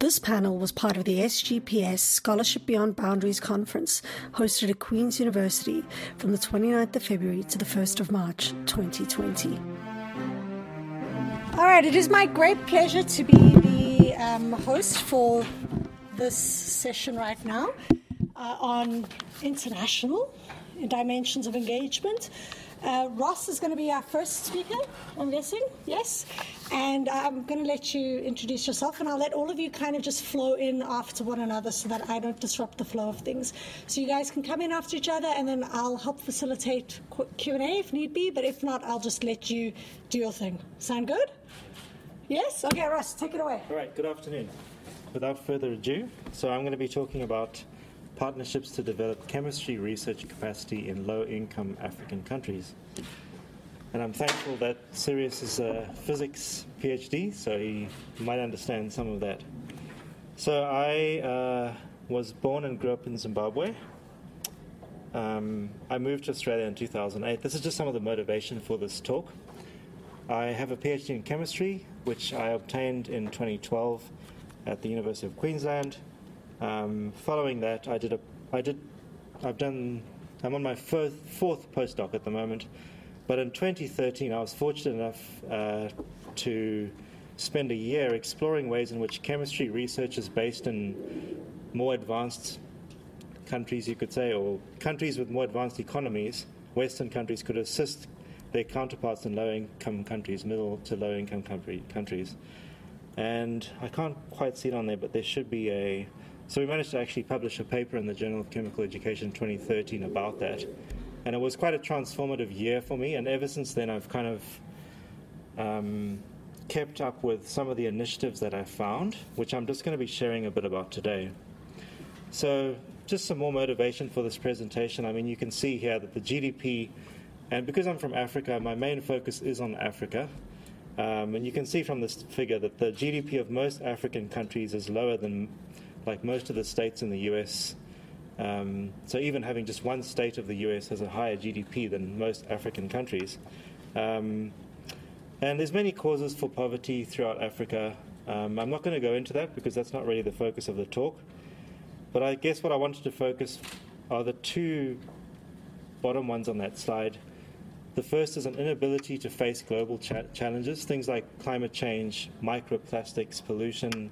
This panel was part of the SGPS Scholarship Beyond Boundaries conference hosted at Queen's University from the 29th of February to the 1st of March 2020. All right, it is my great pleasure to be the um, host for this session right now uh, on international dimensions of engagement. Uh, Ross is going to be our first speaker, I'm guessing, yes? And I'm going to let you introduce yourself, and I'll let all of you kind of just flow in after one another so that I don't disrupt the flow of things. So you guys can come in after each other, and then I'll help facilitate Q&A if need be, but if not, I'll just let you do your thing. Sound good? Yes? Okay, Ross, take it away. All right, good afternoon. Without further ado, so I'm going to be talking about partnerships to develop chemistry research capacity in low income African countries. And I'm thankful that Sirius is a physics PhD, so he might understand some of that. So I uh, was born and grew up in Zimbabwe. Um, I moved to Australia in 2008. This is just some of the motivation for this talk. I have a PhD in chemistry, which I obtained in 2012 at the University of Queensland. Um, following that, I did a, I did, I've done, I'm on my fourth, fourth postdoc at the moment. But in 2013, I was fortunate enough uh, to spend a year exploring ways in which chemistry research is based in more advanced countries, you could say, or countries with more advanced economies, Western countries, could assist their counterparts in low income countries, middle to low income countries. And I can't quite see it on there, but there should be a so we managed to actually publish a paper in the Journal of Chemical Education 2013 about that. And it was quite a transformative year for me. And ever since then, I've kind of um, kept up with some of the initiatives that I found, which I'm just going to be sharing a bit about today. So, just some more motivation for this presentation. I mean, you can see here that the GDP, and because I'm from Africa, my main focus is on Africa. Um, and you can see from this figure that the GDP of most African countries is lower than like most of the states in the US. Um, so even having just one state of the US has a higher GDP than most African countries. Um, and there's many causes for poverty throughout Africa. Um, I'm not going to go into that because that's not really the focus of the talk. But I guess what I wanted to focus are the two bottom ones on that slide. The first is an inability to face global cha- challenges, things like climate change, microplastics, pollution,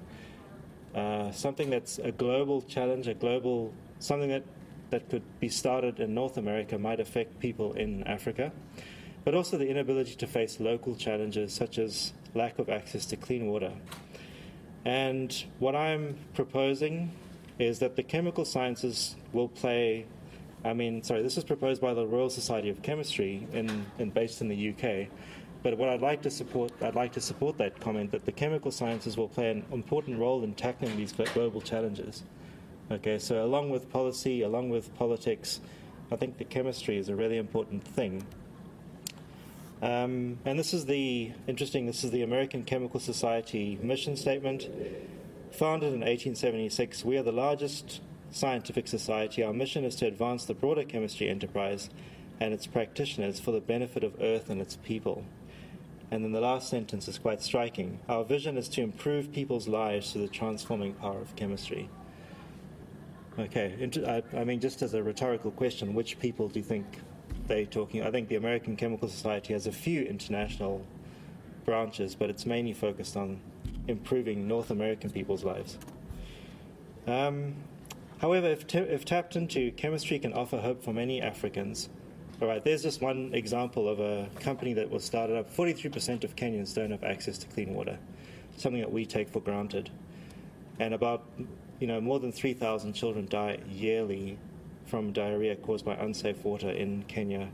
uh, something that's a global challenge, a global something that that could be started in North America might affect people in Africa, but also the inability to face local challenges such as lack of access to clean water. And what I'm proposing is that the chemical sciences will play. I mean, sorry, this was proposed by the Royal Society of Chemistry in, in based in the UK but what I'd like to support, I'd like to support that comment that the chemical sciences will play an important role in tackling these global challenges. Okay, so along with policy, along with politics, I think the chemistry is a really important thing. Um, and this is the interesting. This is the American Chemical Society mission statement, founded in 1876. We are the largest scientific society. Our mission is to advance the broader chemistry enterprise and its practitioners for the benefit of Earth and its people. And then the last sentence is quite striking. Our vision is to improve people's lives through the transforming power of chemistry. Okay, I mean, just as a rhetorical question, which people do you think they're talking? I think the American Chemical Society has a few international branches, but it's mainly focused on improving North American people's lives. Um, however, if, t- if tapped into, chemistry can offer hope for many Africans all right, there's just one example of a company that was started up. 43% of Kenyans don't have access to clean water, something that we take for granted. And about, you know, more than 3,000 children die yearly from diarrhea caused by unsafe water in Kenya.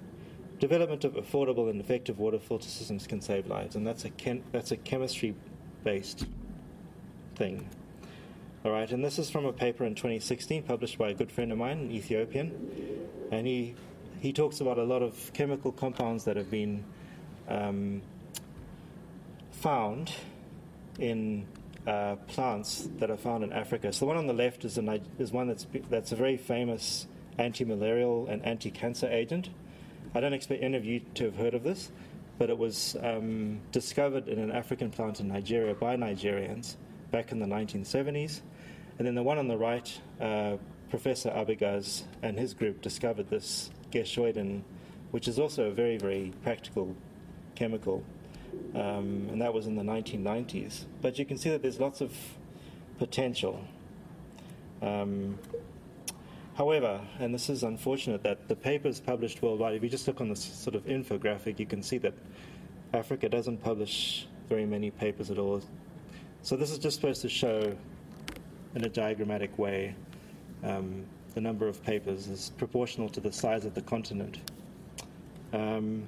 Development of affordable and effective water filter systems can save lives, and that's a chem- that's a chemistry-based thing. All right, and this is from a paper in 2016 published by a good friend of mine, an Ethiopian, and he he talks about a lot of chemical compounds that have been um, found in uh, plants that are found in Africa. So the one on the left is, is one that's, that's a very famous anti-malarial and anti-cancer agent. I don't expect any of you to have heard of this, but it was um, discovered in an African plant in Nigeria by Nigerians, back in the 1970s. And then the one on the right, uh, Professor Abegaz and his group discovered this geshoidin, which is also a very, very practical chemical. Um, and that was in the 1990s. But you can see that there's lots of potential. Um, however, and this is unfortunate, that the papers published worldwide, if you just look on this sort of infographic, you can see that Africa doesn't publish very many papers at all. So this is just supposed to show in a diagrammatic way um, the number of papers is proportional to the size of the continent. Um,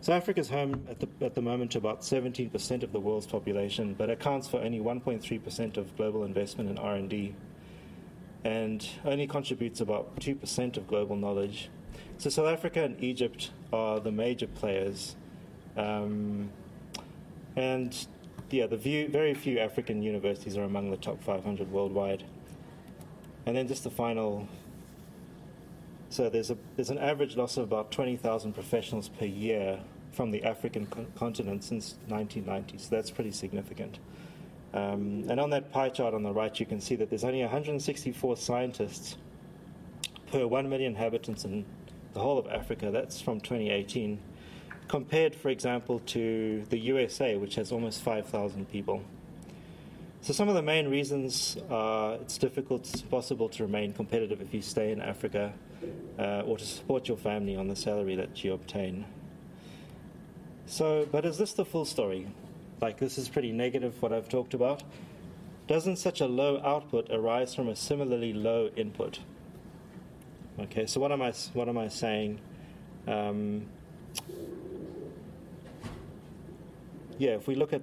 so Africa is home at the, at the moment to about 17% of the world's population, but accounts for only 1.3% of global investment in R&D, and only contributes about 2% of global knowledge. So South Africa and Egypt are the major players, um, and yeah, the view, very few African universities are among the top 500 worldwide. And then just the final. So there's a there's an average loss of about 20,000 professionals per year from the African con- continent since 1990. So that's pretty significant. Um, and on that pie chart on the right, you can see that there's only 164 scientists per 1 million inhabitants in the whole of Africa. That's from 2018, compared, for example, to the USA, which has almost 5,000 people. So some of the main reasons are it's difficult, it's possible to remain competitive if you stay in Africa uh, or to support your family on the salary that you obtain. So, but is this the full story? Like, this is pretty negative what I've talked about. Doesn't such a low output arise from a similarly low input? Okay, so what am I, what am I saying? Um, yeah, if we look at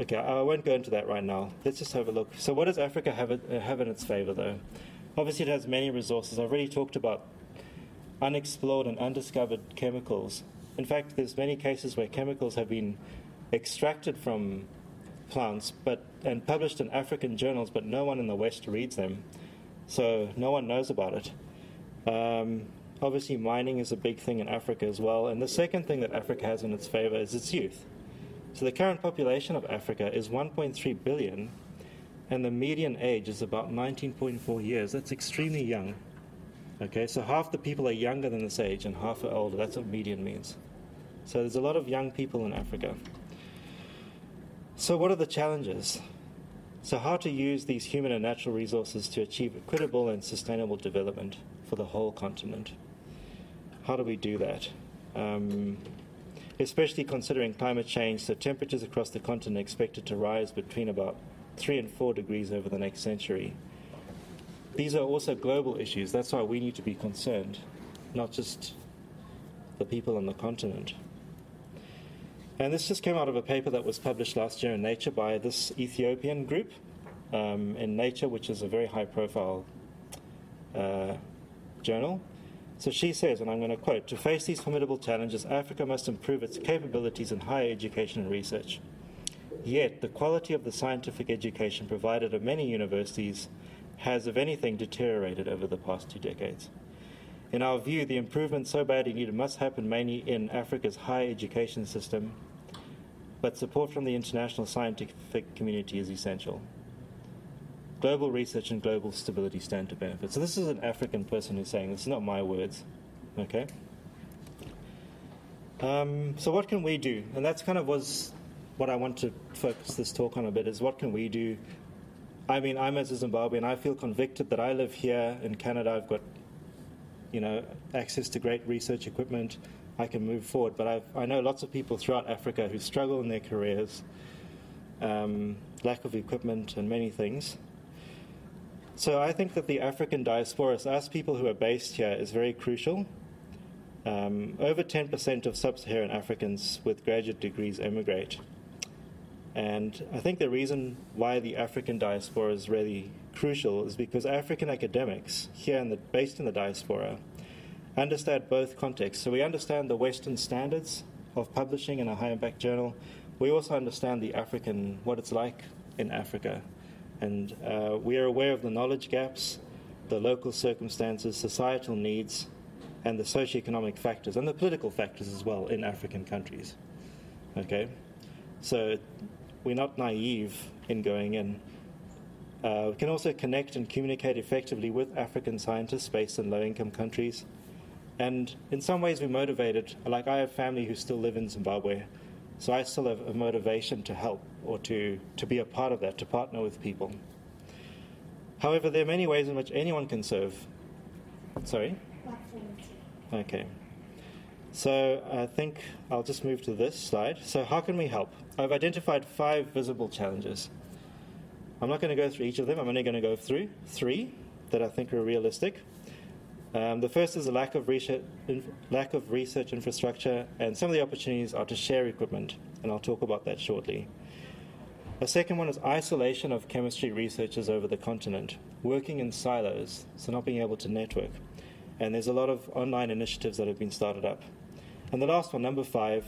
Okay, I won't go into that right now. Let's just have a look. So, what does Africa have, uh, have in its favor, though? Obviously, it has many resources. I've already talked about unexplored and undiscovered chemicals. In fact, there's many cases where chemicals have been extracted from plants but and published in African journals, but no one in the West reads them, so no one knows about it. Um, obviously, mining is a big thing in Africa as well. And the second thing that Africa has in its favor is its youth. So the current population of Africa is 1.3 billion, and the median age is about 19.4 years. That's extremely young. Okay, so half the people are younger than this age and half are older. That's what median means. So there's a lot of young people in Africa. So, what are the challenges? So, how to use these human and natural resources to achieve equitable and sustainable development for the whole continent? How do we do that? Um, especially considering climate change, the temperatures across the continent are expected to rise between about 3 and 4 degrees over the next century. These are also global issues. That's why we need to be concerned, not just the people on the continent. And this just came out of a paper that was published last year in Nature by this Ethiopian group um, in Nature, which is a very high profile uh, journal. So she says, and I'm going to quote To face these formidable challenges, Africa must improve its capabilities in higher education and research. Yet, the quality of the scientific education provided at many universities has, if anything, deteriorated over the past two decades. In our view, the improvement so badly needed must happen mainly in Africa's higher education system, but support from the international scientific community is essential global research and global stability stand to benefit. So this is an African person who's saying this is not my words. Okay. Um, so what can we do? And that's kind of was what I want to focus this talk on a bit is what can we do? I mean, I'm as a Zimbabwean, I feel convicted that I live here in Canada. I've got, you know, access to great research equipment. I can move forward. But I've, i know lots of people throughout Africa who struggle in their careers, um, lack of equipment, and many things. So I think that the African diaspora, as people who are based here, is very crucial. Um, over 10% of sub Saharan Africans with graduate degrees emigrate. And I think the reason why the African diaspora is really crucial is because African academics here in the, based in the diaspora understand both contexts. So we understand the Western standards of publishing in a high impact journal. We also understand the African, what it's like in Africa. And uh, we are aware of the knowledge gaps, the local circumstances, societal needs, and the socioeconomic factors, and the political factors as well in African countries. Okay? So we're not naive in going in. Uh, we can also connect and communicate effectively with African scientists based in low income countries. And in some ways, we're motivated. Like, I have family who still live in Zimbabwe, so I still have a motivation to help or to, to be a part of that, to partner with people. However, there are many ways in which anyone can serve. Sorry? Okay. So I think I'll just move to this slide. So, how can we help? I've identified five visible challenges. I'm not going to go through each of them, I'm only going to go through three that I think are realistic. Um, the first is a lack of, research, lack of research infrastructure, and some of the opportunities are to share equipment, and I'll talk about that shortly. A second one is isolation of chemistry researchers over the continent, working in silos, so not being able to network. And there's a lot of online initiatives that have been started up. And the last one, number five,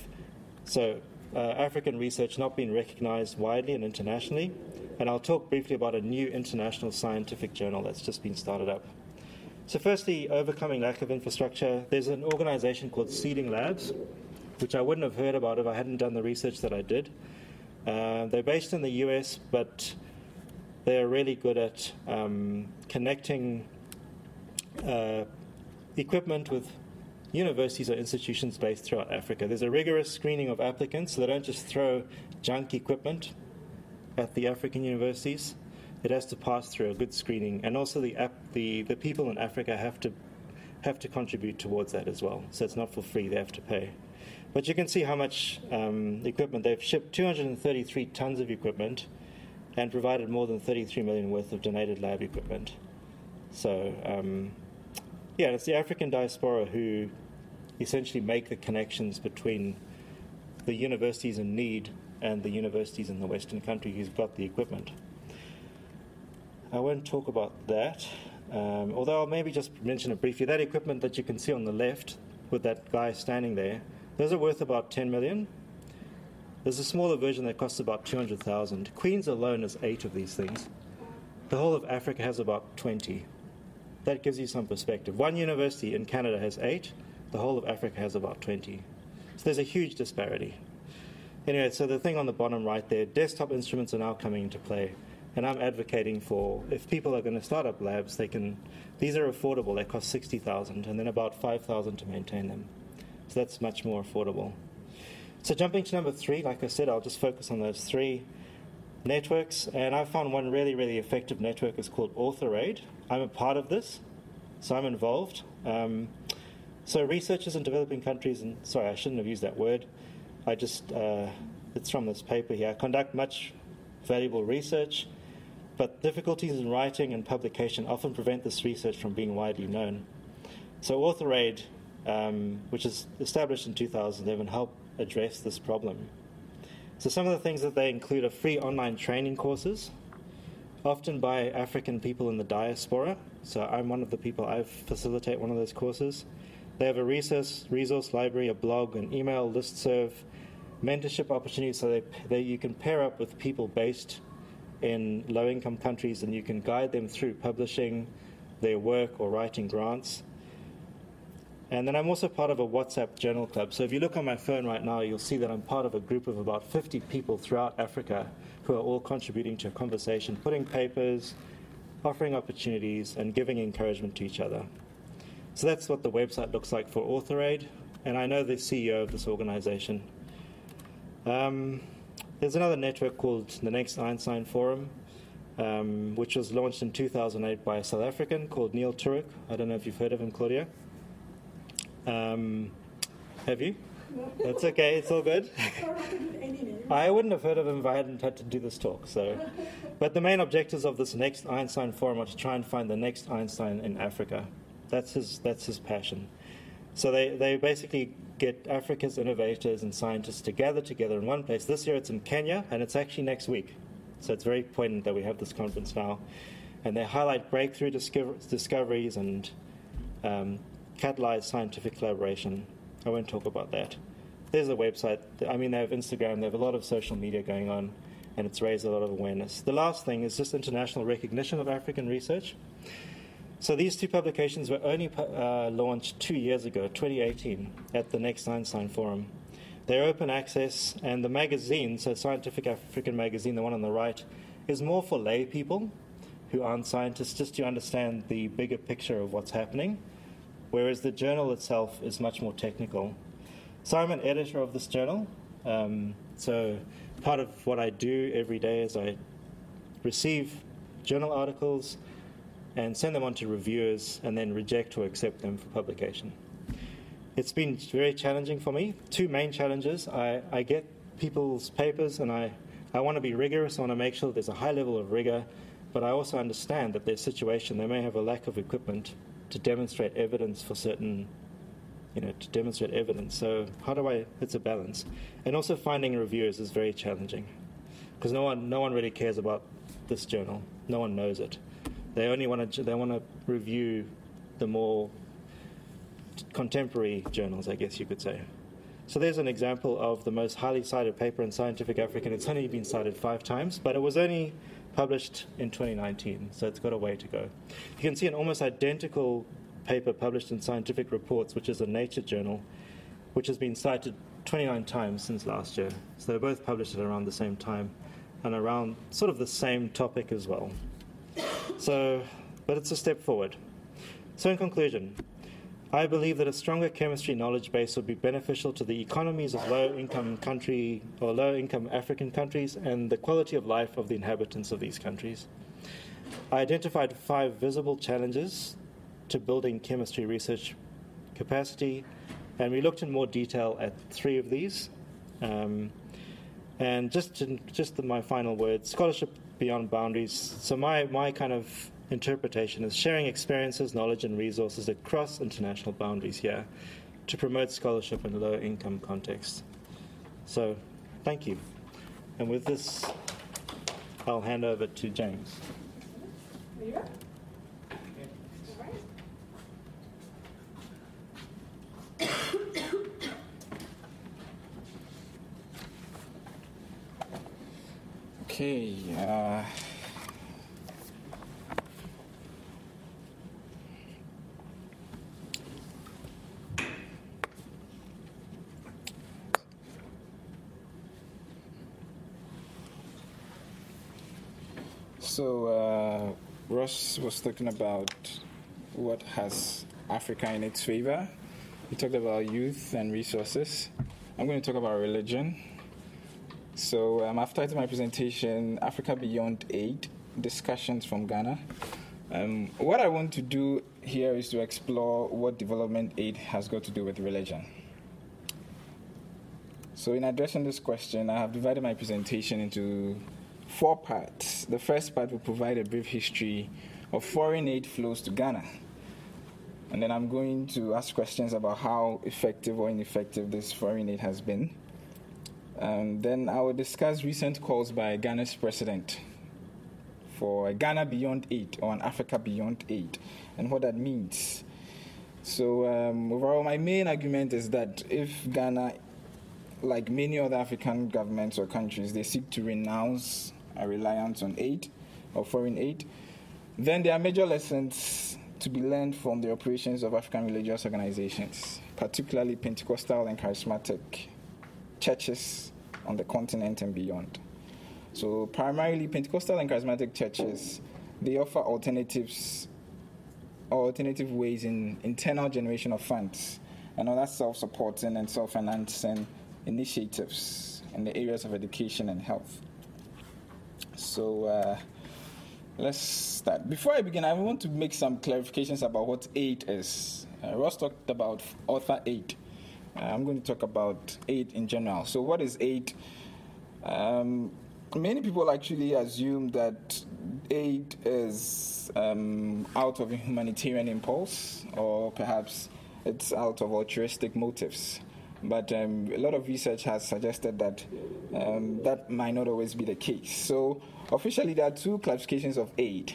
so uh, African research not being recognized widely and internationally, and I'll talk briefly about a new international scientific journal that's just been started up. So, firstly, overcoming lack of infrastructure. There's an organization called Seeding Labs, which I wouldn't have heard about if I hadn't done the research that I did. Uh, they're based in the US, but they're really good at um, connecting uh, equipment with universities or institutions based throughout Africa. There's a rigorous screening of applicants, so they don't just throw junk equipment at the African universities. It has to pass through a good screening, and also the the the people in Africa have to have to contribute towards that as well. So it's not for free; they have to pay. But you can see how much um, equipment they've shipped: 233 tons of equipment, and provided more than 33 million worth of donated lab equipment. So um, yeah, it's the African diaspora who essentially make the connections between the universities in need and the universities in the Western country who's got the equipment. I won't talk about that, um, although I'll maybe just mention it briefly. That equipment that you can see on the left with that guy standing there, those are worth about 10 million. There's a smaller version that costs about 200,000. Queens alone has eight of these things. The whole of Africa has about 20. That gives you some perspective. One university in Canada has eight, the whole of Africa has about 20. So there's a huge disparity. Anyway, so the thing on the bottom right there, desktop instruments are now coming into play. And I'm advocating for if people are going to start up labs, they can. These are affordable. They cost sixty thousand, and then about five thousand to maintain them. So that's much more affordable. So jumping to number three, like I said, I'll just focus on those three networks. And I found one really, really effective network is called AuthorAid. I'm a part of this, so I'm involved. Um, so researchers in developing countries, and sorry, I shouldn't have used that word. I just, uh, it's from this paper here. Conduct much valuable research, but difficulties in writing and publication often prevent this research from being widely known. So AuthorAid, um, which is established in 2011, helped address this problem. So some of the things that they include are free online training courses, often by African people in the diaspora. So I'm one of the people I facilitate one of those courses. They have a resource, resource library, a blog, an email listserv, mentorship opportunities so that you can pair up with people based in low income countries and you can guide them through publishing their work or writing grants. And then I'm also part of a WhatsApp journal club. So if you look on my phone right now, you'll see that I'm part of a group of about 50 people throughout Africa who are all contributing to a conversation, putting papers, offering opportunities, and giving encouragement to each other. So that's what the website looks like for AuthorAid, and I know the CEO of this organization. Um, there's another network called the Next Einstein Forum, um, which was launched in 2008 by a South African called Neil Turok. I don't know if you've heard of him, Claudia. Um, have you? No. That's okay. It's all good. I wouldn't have heard of him if I hadn't had to do this talk. So, but the main objectives of this next Einstein Forum are to try and find the next Einstein in Africa. That's his, that's his passion. So they, they basically get Africa's innovators and scientists to gather together in one place. This year it's in Kenya, and it's actually next week. So it's very poignant that we have this conference now. And they highlight breakthrough discover- discoveries and um, catalyze scientific collaboration. I won't talk about that. There's a website. I mean, they have Instagram, they have a lot of social media going on, and it's raised a lot of awareness. The last thing is just international recognition of African research. So these two publications were only uh, launched two years ago, 2018, at the Next Einstein Forum. They're open access, and the magazine, so Scientific African Magazine, the one on the right, is more for lay people who aren't scientists, just to understand the bigger picture of what's happening, whereas the journal itself is much more technical. So I'm an editor of this journal. Um, so part of what I do every day is I receive journal articles and send them on to reviewers and then reject or accept them for publication. It's been very challenging for me. Two main challenges. I, I get people's papers and I, I want to be rigorous. I want to make sure there's a high level of rigor, but I also understand that their situation, they may have a lack of equipment to demonstrate evidence for certain you know, to demonstrate evidence. So how do I? It's a balance, and also finding reviewers is very challenging, because no one, no one really cares about this journal. No one knows it. They only want to, they want to review the more contemporary journals, I guess you could say. So there's an example of the most highly cited paper in Scientific African. It's only been cited five times, but it was only published in 2019, so it's got a way to go. You can see an almost identical paper published in Scientific Reports, which is a Nature journal, which has been cited 29 times since last year. So they're both published at around the same time and around sort of the same topic as well. So, but it's a step forward. So, in conclusion, I believe that a stronger chemistry knowledge base would be beneficial to the economies of low income country or low income African countries and the quality of life of the inhabitants of these countries. I identified five visible challenges to building chemistry research capacity, and we looked in more detail at three of these. Um, and just just the, my final words, scholarship beyond boundaries. So my my kind of interpretation is sharing experiences, knowledge, and resources across international boundaries here to promote scholarship in low income contexts. So, thank you. And with this, I'll hand over to James. Okay. Uh, so uh, Ross was talking about what has Africa in its favor. He talked about youth and resources. I'm going to talk about religion so um, I've titled my presentation Africa Beyond Aid Discussions from Ghana. Um, what I want to do here is to explore what development aid has got to do with religion. So, in addressing this question, I have divided my presentation into four parts. The first part will provide a brief history of foreign aid flows to Ghana. And then I'm going to ask questions about how effective or ineffective this foreign aid has been. Um, then I will discuss recent calls by Ghana's president for Ghana Beyond Aid or an Africa Beyond Aid and what that means. So, um, overall, my main argument is that if Ghana, like many other African governments or countries, they seek to renounce a reliance on aid or foreign aid, then there are major lessons to be learned from the operations of African religious organizations, particularly Pentecostal and charismatic churches on the continent and beyond. So, primarily, Pentecostal and charismatic churches they offer alternatives or alternative ways in internal generation of funds and other self-supporting and self-financing initiatives in the areas of education and health. So uh, let's start. Before I begin, I want to make some clarifications about what aid is. Uh, Ross talked about author aid. Uh, I'm going to talk about aid in general. So, what is aid? Um, many people actually assume that aid is um, out of a humanitarian impulse or perhaps it's out of altruistic motives. But um, a lot of research has suggested that um, that might not always be the case. So, officially, there are two classifications of aid.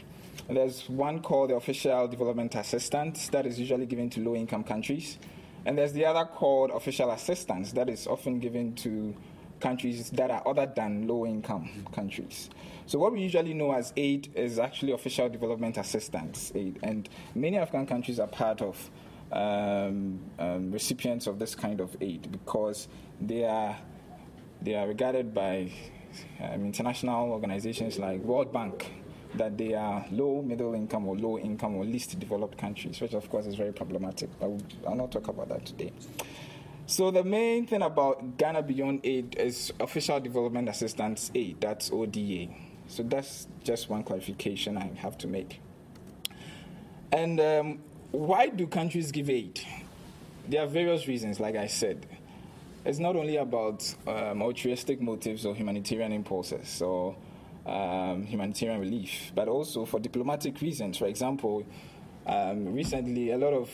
There's one called the official development assistance that is usually given to low income countries. And there's the other called official assistance that is often given to countries that are other than low income countries. So, what we usually know as aid is actually official development assistance aid. And many African countries are part of um, um, recipients of this kind of aid because they are they are regarded by um, international organizations like World Bank that they are low middle income or low income or least developed countries, which of course is very problematic. But I'll not talk about that today. So the main thing about Ghana Beyond Aid is Official Development Assistance Aid, that's ODA. So that's just one clarification I have to make. And um, why do countries give aid? There are various reasons, like I said. It's not only about um, altruistic motives or humanitarian impulses or um, humanitarian relief, but also for diplomatic reasons. For example, um, recently a lot of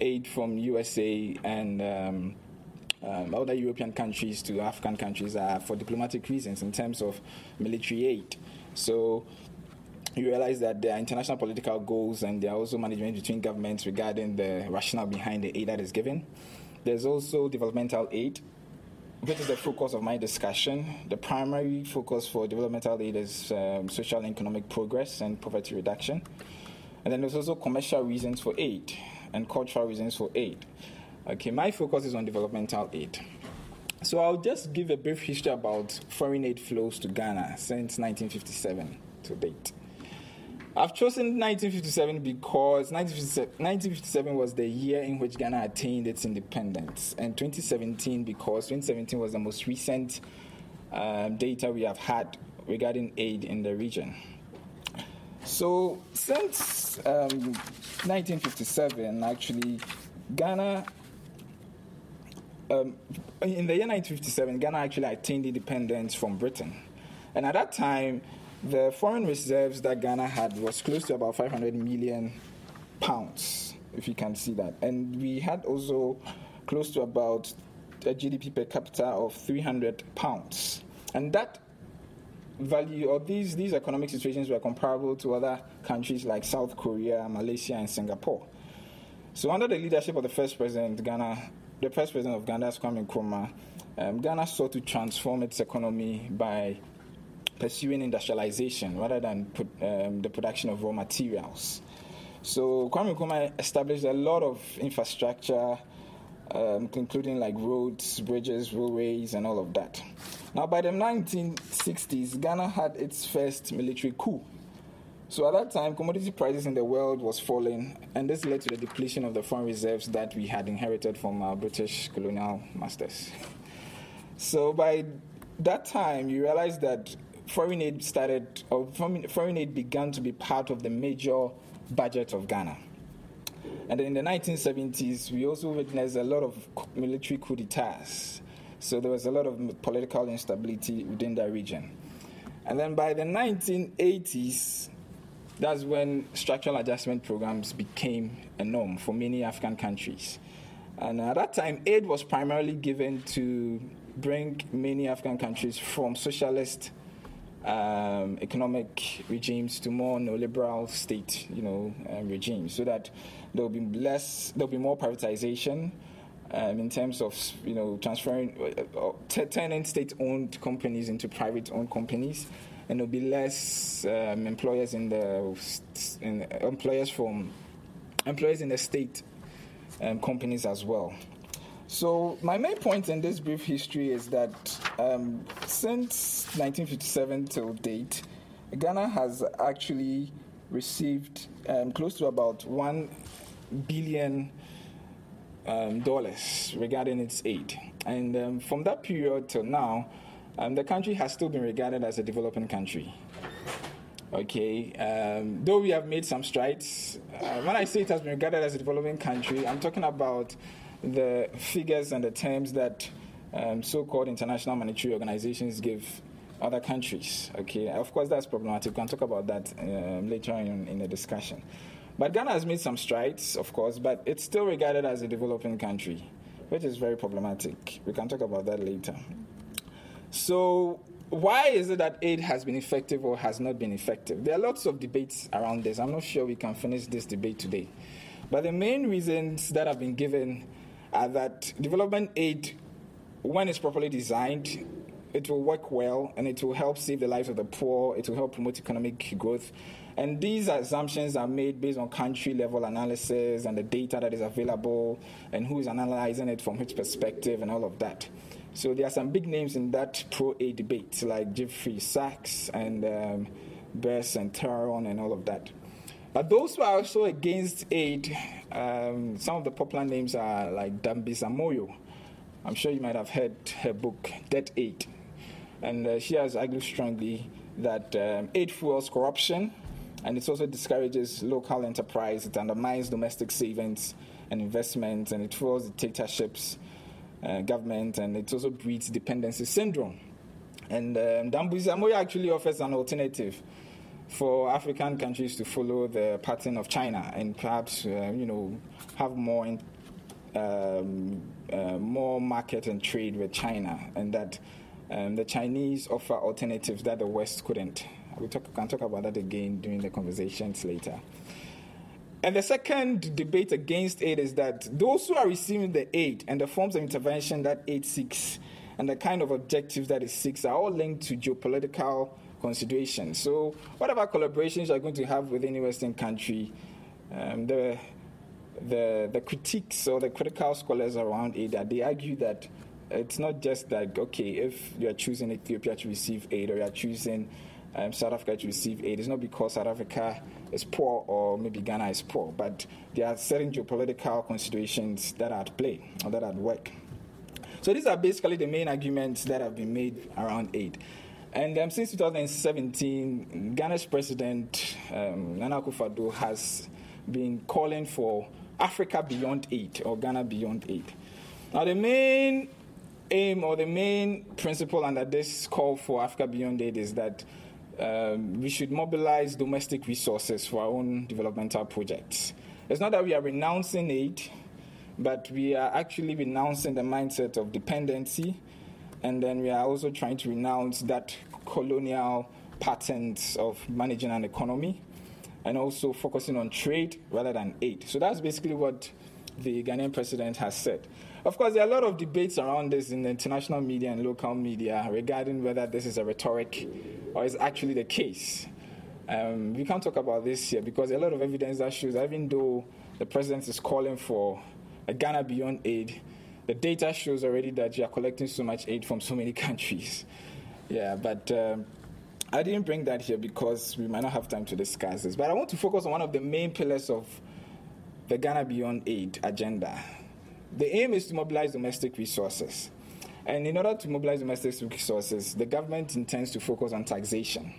aid from USA and um, um, other European countries to African countries are for diplomatic reasons in terms of military aid. So you realize that there are international political goals and there are also management between governments regarding the rationale behind the aid that is given. There's also developmental aid, which is the focus of my discussion. The primary focus for developmental aid is um, social and economic progress and poverty reduction. And then there's also commercial reasons for aid and cultural reasons for aid. Okay, my focus is on developmental aid. So I'll just give a brief history about foreign aid flows to Ghana since 1957 to date. I've chosen 1957 because 1957 was the year in which Ghana attained its independence, and 2017 because 2017 was the most recent um, data we have had regarding aid in the region. So, since um, 1957, actually, Ghana, um, in the year 1957, Ghana actually attained independence from Britain. And at that time, the foreign reserves that Ghana had was close to about 500 million pounds, if you can see that. And we had also close to about a GDP per capita of 300 pounds. And that value or these, these economic situations were comparable to other countries like South Korea, Malaysia, and Singapore. So, under the leadership of the first president, Ghana, the first president of Ghana, Kwame Nkrumah, um, Ghana sought to transform its economy by pursuing industrialization rather than put, um, the production of raw materials. So, Kwame Nkrumah established a lot of infrastructure, um, including like roads, bridges, railways, and all of that. Now, by the 1960s, Ghana had its first military coup. So at that time, commodity prices in the world was falling, and this led to the depletion of the foreign reserves that we had inherited from our British colonial masters. So by that time, you realize that foreign aid started, or foreign aid began to be part of the major budget of Ghana. And in the 1970s, we also witnessed a lot of military coup d'etats. So there was a lot of political instability within that region. And then by the 1980s, that's when structural adjustment programs became a norm for many African countries. And at that time, aid was primarily given to bring many African countries from socialist um, economic regimes to more neoliberal state, you know, um, regimes, so that there will be less, there will be more privatization, um, in terms of you know transferring, uh, uh t- turning state-owned companies into private-owned companies, and there'll be less um, employers in the in, employers from employers in the state um, companies as well. So my main point in this brief history is that um, since 1957 till date, Ghana has actually received um, close to about one billion um, dollars regarding its aid. And um, from that period till now, um, the country has still been regarded as a developing country. Okay, um, though we have made some strides, uh, when I say it has been regarded as a developing country, I'm talking about the figures and the terms that um, so called international monetary organizations give other countries. Okay, of course, that's problematic. We can talk about that um, later in, in the discussion. But Ghana has made some strides, of course, but it's still regarded as a developing country, which is very problematic. We can talk about that later. So, why is it that aid has been effective or has not been effective? There are lots of debates around this. I'm not sure we can finish this debate today. But the main reasons that have been given are that development aid, when it's properly designed, it will work well and it will help save the lives of the poor, it will help promote economic growth. And these assumptions are made based on country level analysis and the data that is available and who is analyzing it from which perspective and all of that. So there are some big names in that pro aid debate, like Jeffrey Sachs and um, Bess and Theron and all of that. But those who are also against aid, um, some of the popular names are like Dambisa Moyo. I'm sure you might have heard her book, Dead Aid. And uh, she has argued strongly that um, aid fuels corruption and it also discourages local enterprise, it undermines domestic savings and investments, and it fuels dictatorships, uh, government, and it also breeds dependency syndrome. And um, Moyo actually offers an alternative for African countries to follow the pattern of China and perhaps, uh, you know, have more in, um, uh, more market and trade with China, and that um, the Chinese offer alternatives that the West couldn't. We talk, can talk about that again during the conversations later. And the second debate against aid is that those who are receiving the aid and the forms of intervention that aid seeks and the kind of objectives that it seeks are all linked to geopolitical considerations. So, whatever collaborations you are going to have with any Western country, um, the, the, the critiques or the critical scholars around aid, they argue that it's not just that, okay, if you are choosing Ethiopia to receive aid or you are choosing um, South Africa to receive aid. It's not because South Africa is poor or maybe Ghana is poor, but there are certain geopolitical considerations that are at play or that are at work. So these are basically the main arguments that have been made around aid. And um, since 2017, Ghana's president, um, Nana Akufo-Addo, has been calling for Africa beyond aid or Ghana beyond aid. Now, the main aim or the main principle under this call for Africa beyond aid is that um, we should mobilize domestic resources for our own developmental projects. It's not that we are renouncing aid, but we are actually renouncing the mindset of dependency, and then we are also trying to renounce that colonial patterns of managing an economy, and also focusing on trade rather than aid. So that's basically what the Ghanaian president has said. Of course, there are a lot of debates around this in the international media and local media regarding whether this is a rhetoric or is actually the case. Um, we can't talk about this here because a lot of evidence that shows that even though the president is calling for a Ghana beyond aid, the data shows already that you are collecting so much aid from so many countries. Yeah, but um, I didn't bring that here because we might not have time to discuss this. But I want to focus on one of the main pillars of the Ghana Beyond Aid agenda, the aim is to mobilize domestic resources. And in order to mobilize domestic resources, the government intends to focus on taxation.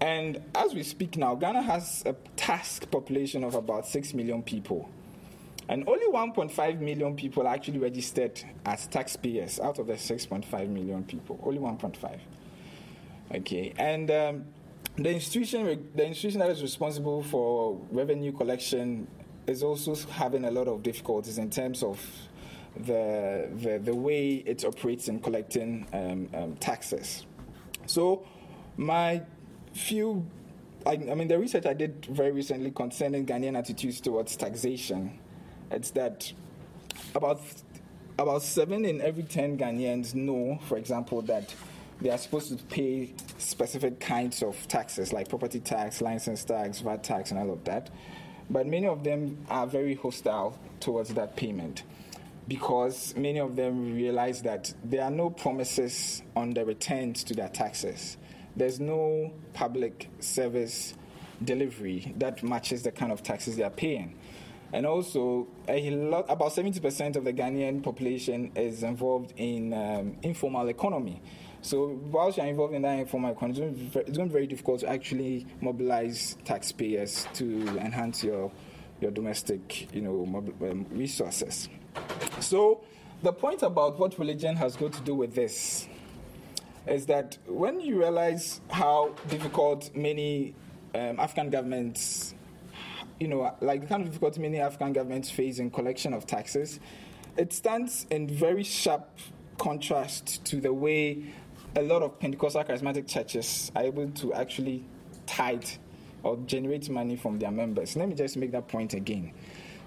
And as we speak now, Ghana has a task population of about 6 million people. And only 1.5 million people actually registered as taxpayers out of the 6.5 million people. Only 1.5. Okay. And um, the institution, the institution that is responsible for revenue collection is also having a lot of difficulties in terms of the, the, the way it operates in collecting um, um, taxes. So, my few, I, I, mean, the research I did very recently concerning Ghanaian attitudes towards taxation, it's that about about seven in every ten Ghanaians know, for example, that they are supposed to pay specific kinds of taxes like property tax, license tax, VAT tax, and all of that. But many of them are very hostile towards that payment because many of them realize that there are no promises on the returns to their taxes. There's no public service delivery that matches the kind of taxes they are paying. And also, a lot, about 70% of the Ghanaian population is involved in um, informal economy. So whilst you're involved in that informal economy, it's going to be very difficult to actually mobilize taxpayers to enhance your your domestic, you know, um, resources. So the point about what religion has got to do with this is that when you realize how difficult many um, African governments, you know, like the kind of difficulty many African governments face in collection of taxes, it stands in very sharp contrast to the way a lot of Pentecostal charismatic churches are able to actually tithe or generate money from their members. Let me just make that point again.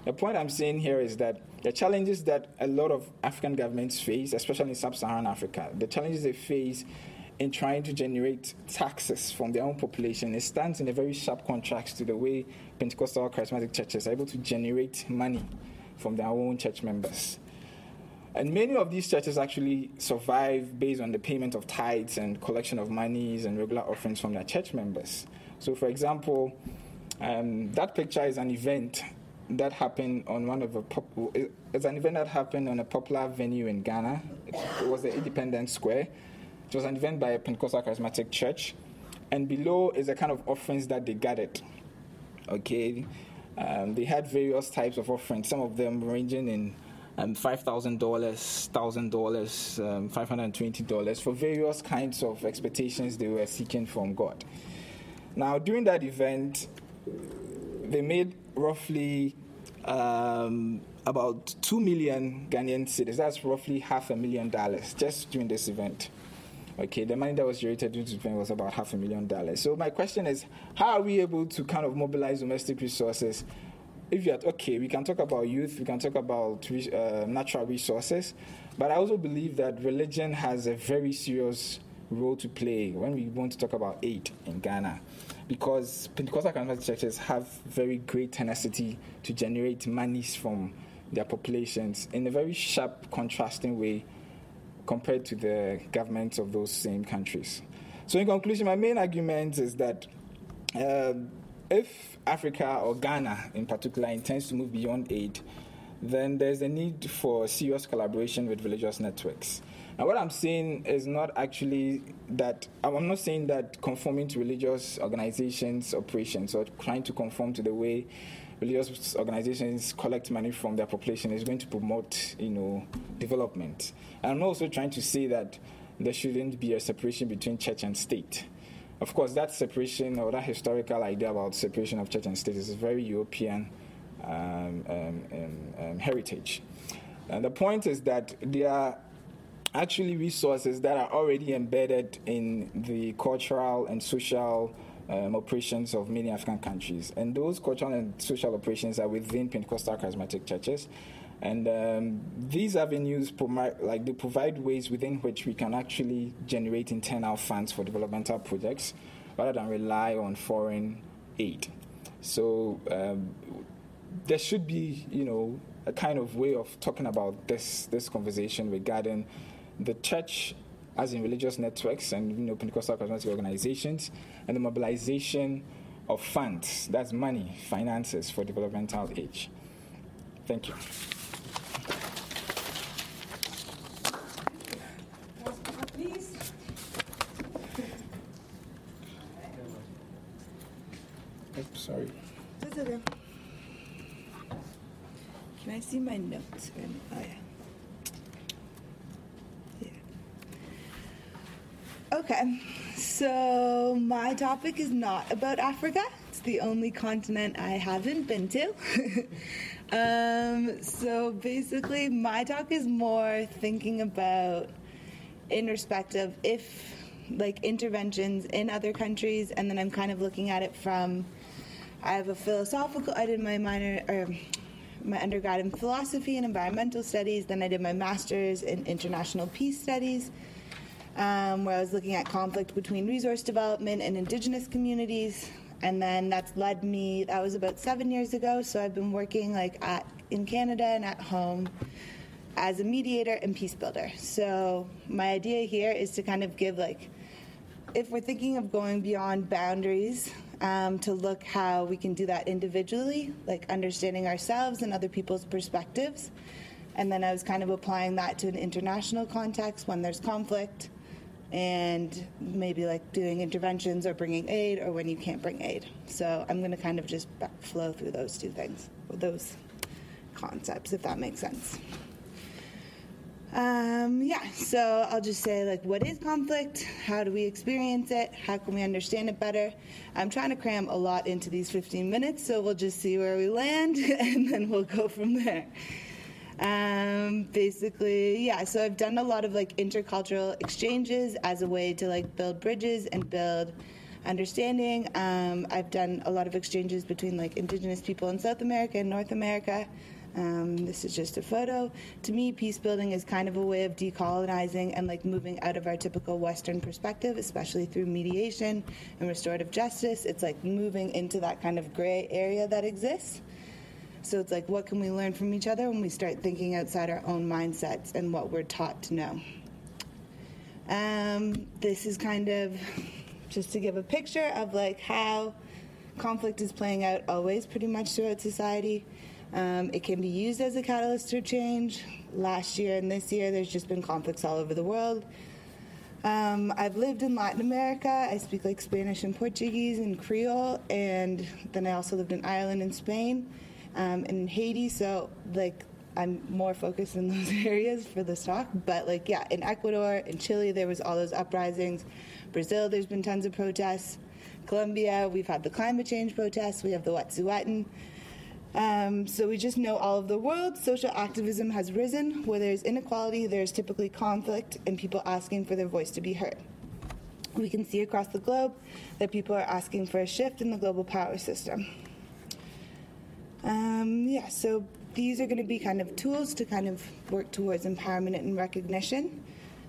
The point I'm saying here is that the challenges that a lot of African governments face, especially in sub Saharan Africa, the challenges they face in trying to generate taxes from their own population, it stands in a very sharp contrast to the way Pentecostal charismatic churches are able to generate money from their own church members. And many of these churches actually survive based on the payment of tithes and collection of monies and regular offerings from their church members. So, for example, um, that picture is an event that happened on one of the pop- it's an event that happened on a popular venue in Ghana. It was the Independence Square. It was an event by a Pentecostal charismatic church, and below is a kind of offerings that they gathered. Okay, um, they had various types of offerings. Some of them ranging in um, $5,000, $1,000, um, $520 for various kinds of expectations they were seeking from God. Now, during that event, they made roughly um, about 2 million Ghanaian cedis. That's roughly half a million dollars just during this event. Okay, the money that was generated during this event was about half a million dollars. So, my question is how are we able to kind of mobilize domestic resources if you're okay, we can talk about youth, we can talk about uh, natural resources, but I also believe that religion has a very serious role to play when we want to talk about aid in Ghana. Because Pentecostal charismatic churches have very great tenacity to generate monies from their populations in a very sharp, contrasting way compared to the governments of those same countries. So, in conclusion, my main argument is that uh, if Africa or Ghana in particular intends to move beyond aid, then there's a need for serious collaboration with religious networks. Now, what I'm saying is not actually that, I'm not saying that conforming to religious organizations' operations or trying to conform to the way religious organizations collect money from their population is going to promote, you know, development. And I'm also trying to say that there shouldn't be a separation between church and state. Of course, that separation or that historical idea about separation of church and state is a very European um, um, um, um, heritage. And the point is that there are actually resources that are already embedded in the cultural and social um, operations of many African countries. And those cultural and social operations are within Pentecostal charismatic churches. And um, these avenues provide, like they provide ways within which we can actually generate internal funds for developmental projects rather than rely on foreign aid. So um, there should be, you know, a kind of way of talking about this this conversation regarding the church as in religious networks and you know Pentecostal charismatic organizations and the mobilization of funds, that's money, finances for developmental aid. Thank you. sorry. Can I see my notes? Oh, yeah. yeah. Okay, so my topic is not about Africa. It's the only continent I haven't been to. um, so basically, my talk is more thinking about, in respect of if like interventions in other countries, and then I'm kind of looking at it from I have a philosophical. I did my minor or my undergrad in philosophy and environmental studies. Then I did my master's in international peace studies, um, where I was looking at conflict between resource development and indigenous communities. And then that's led me. That was about seven years ago. So I've been working like at in Canada and at home as a mediator and peace builder. So my idea here is to kind of give like if we're thinking of going beyond boundaries um, to look how we can do that individually, like understanding ourselves and other people's perspectives. And then I was kind of applying that to an international context when there's conflict and maybe like doing interventions or bringing aid or when you can't bring aid. So I'm going to kind of just flow through those two things, those concepts, if that makes sense. Um, yeah, so I'll just say, like, what is conflict? How do we experience it? How can we understand it better? I'm trying to cram a lot into these 15 minutes, so we'll just see where we land and then we'll go from there. Um, basically, yeah, so I've done a lot of like intercultural exchanges as a way to like build bridges and build understanding. Um, I've done a lot of exchanges between like Indigenous people in South America and North America. Um, this is just a photo. To me, peace building is kind of a way of decolonizing and like moving out of our typical Western perspective, especially through mediation and restorative justice. It's like moving into that kind of gray area that exists. So it's like, what can we learn from each other when we start thinking outside our own mindsets and what we're taught to know? Um, this is kind of just to give a picture of like how conflict is playing out always pretty much throughout society. Um, it can be used as a catalyst for change. Last year and this year, there's just been conflicts all over the world. Um, I've lived in Latin America. I speak like Spanish and Portuguese and Creole, and then I also lived in Ireland and Spain um, in Haiti. So, like, I'm more focused in those areas for this talk. But, like, yeah, in Ecuador, in Chile, there was all those uprisings. Brazil, there's been tons of protests. Colombia, we've had the climate change protests. We have the Wet'suwet'en. Um, so we just know all of the world. Social activism has risen. Where there's inequality, there's typically conflict and people asking for their voice to be heard. We can see across the globe that people are asking for a shift in the global power system. Um, yeah, so these are going to be kind of tools to kind of work towards empowerment and recognition.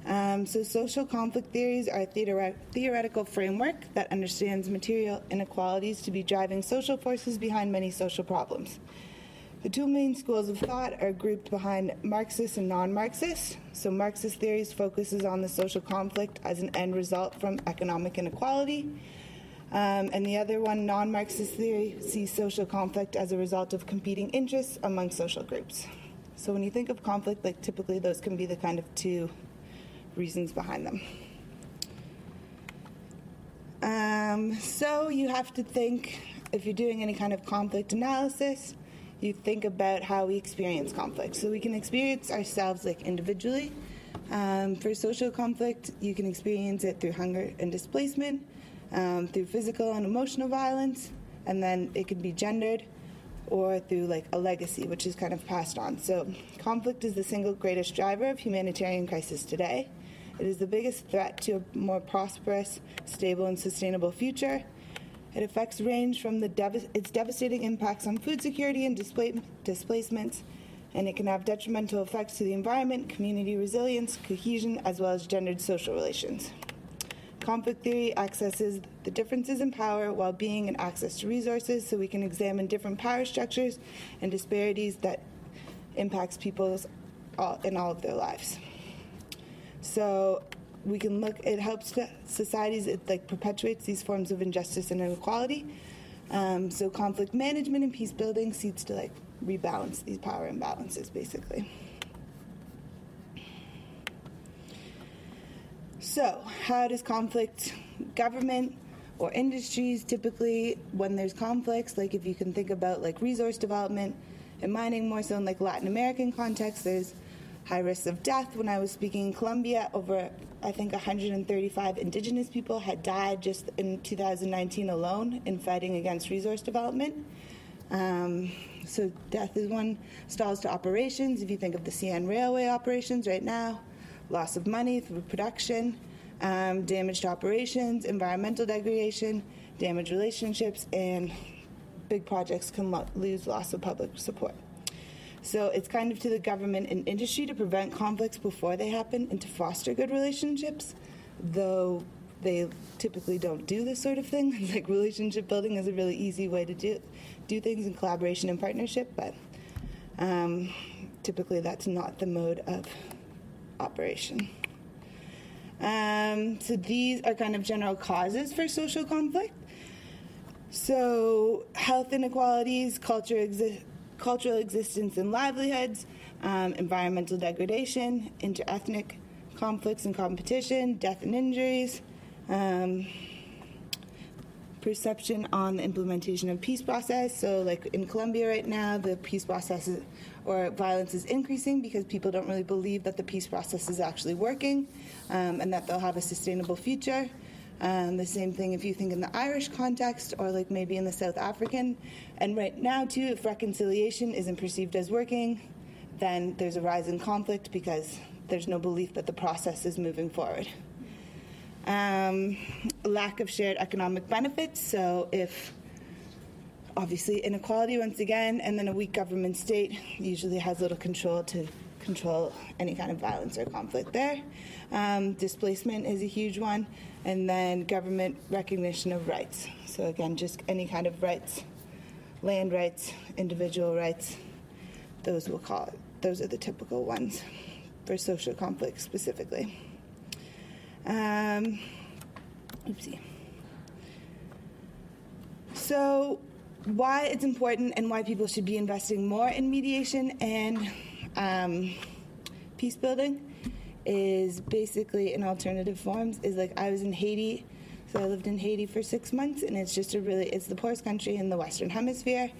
Um, so, social conflict theories are a theoret- theoretical framework that understands material inequalities to be driving social forces behind many social problems. The two main schools of thought are grouped behind Marxist and non Marxist. So, Marxist theories focuses on the social conflict as an end result from economic inequality. Um, and the other one, non Marxist theory, sees social conflict as a result of competing interests among social groups. So, when you think of conflict, like typically those can be the kind of two reasons behind them. Um, so you have to think, if you're doing any kind of conflict analysis, you think about how we experience conflict. So we can experience ourselves like individually. Um, for social conflict, you can experience it through hunger and displacement, um, through physical and emotional violence, and then it can be gendered or through like a legacy, which is kind of passed on. So conflict is the single greatest driver of humanitarian crisis today. It is the biggest threat to a more prosperous, stable, and sustainable future. It affects range from the dev- its devastating impacts on food security and display- displacements, and it can have detrimental effects to the environment, community resilience, cohesion, as well as gendered social relations. Conflict theory accesses the differences in power, well being, and access to resources so we can examine different power structures and disparities that impacts people in all of their lives. So we can look. It helps societies. It like perpetuates these forms of injustice and inequality. Um, so conflict management and peace building seeks to like rebalance these power imbalances, basically. So, how does conflict government or industries typically when there's conflicts, like if you can think about like resource development and mining more so in like Latin American context, there's high risks of death. When I was speaking in Colombia, over I think 135 indigenous people had died just in 2019 alone in fighting against resource development. Um, so death is one. Stalls to operations. If you think of the CN Railway operations right now, loss of money through production, um, damage to operations, environmental degradation, damaged relationships, and big projects can lo- lose loss of public support. So it's kind of to the government and industry to prevent conflicts before they happen and to foster good relationships, though they typically don't do this sort of thing. like relationship building is a really easy way to do do things in collaboration and partnership, but um, typically that's not the mode of operation. Um, so these are kind of general causes for social conflict. So health inequalities, culture exi- cultural existence and livelihoods, um, environmental degradation, interethnic conflicts and competition, death and injuries, um, perception on the implementation of peace process. So, like in Colombia right now, the peace process is, or violence is increasing because people don't really believe that the peace process is actually working um, and that they'll have a sustainable future. Um, the same thing if you think in the Irish context or like maybe in the South African. And right now, too, if reconciliation isn't perceived as working, then there's a rise in conflict because there's no belief that the process is moving forward. Um, lack of shared economic benefits. So if obviously inequality once again, and then a weak government state usually has little control to control any kind of violence or conflict there. Um, displacement is a huge one, and then government recognition of rights. So again, just any kind of rights, land rights, individual rights. Those we'll call it. Those are the typical ones for social conflict specifically. Um, oopsie. So, why it's important and why people should be investing more in mediation and um, peace building is basically in alternative forms. Is like I was in Haiti, so I lived in Haiti for six months, and it's just a really it's the poorest country in the Western Hemisphere.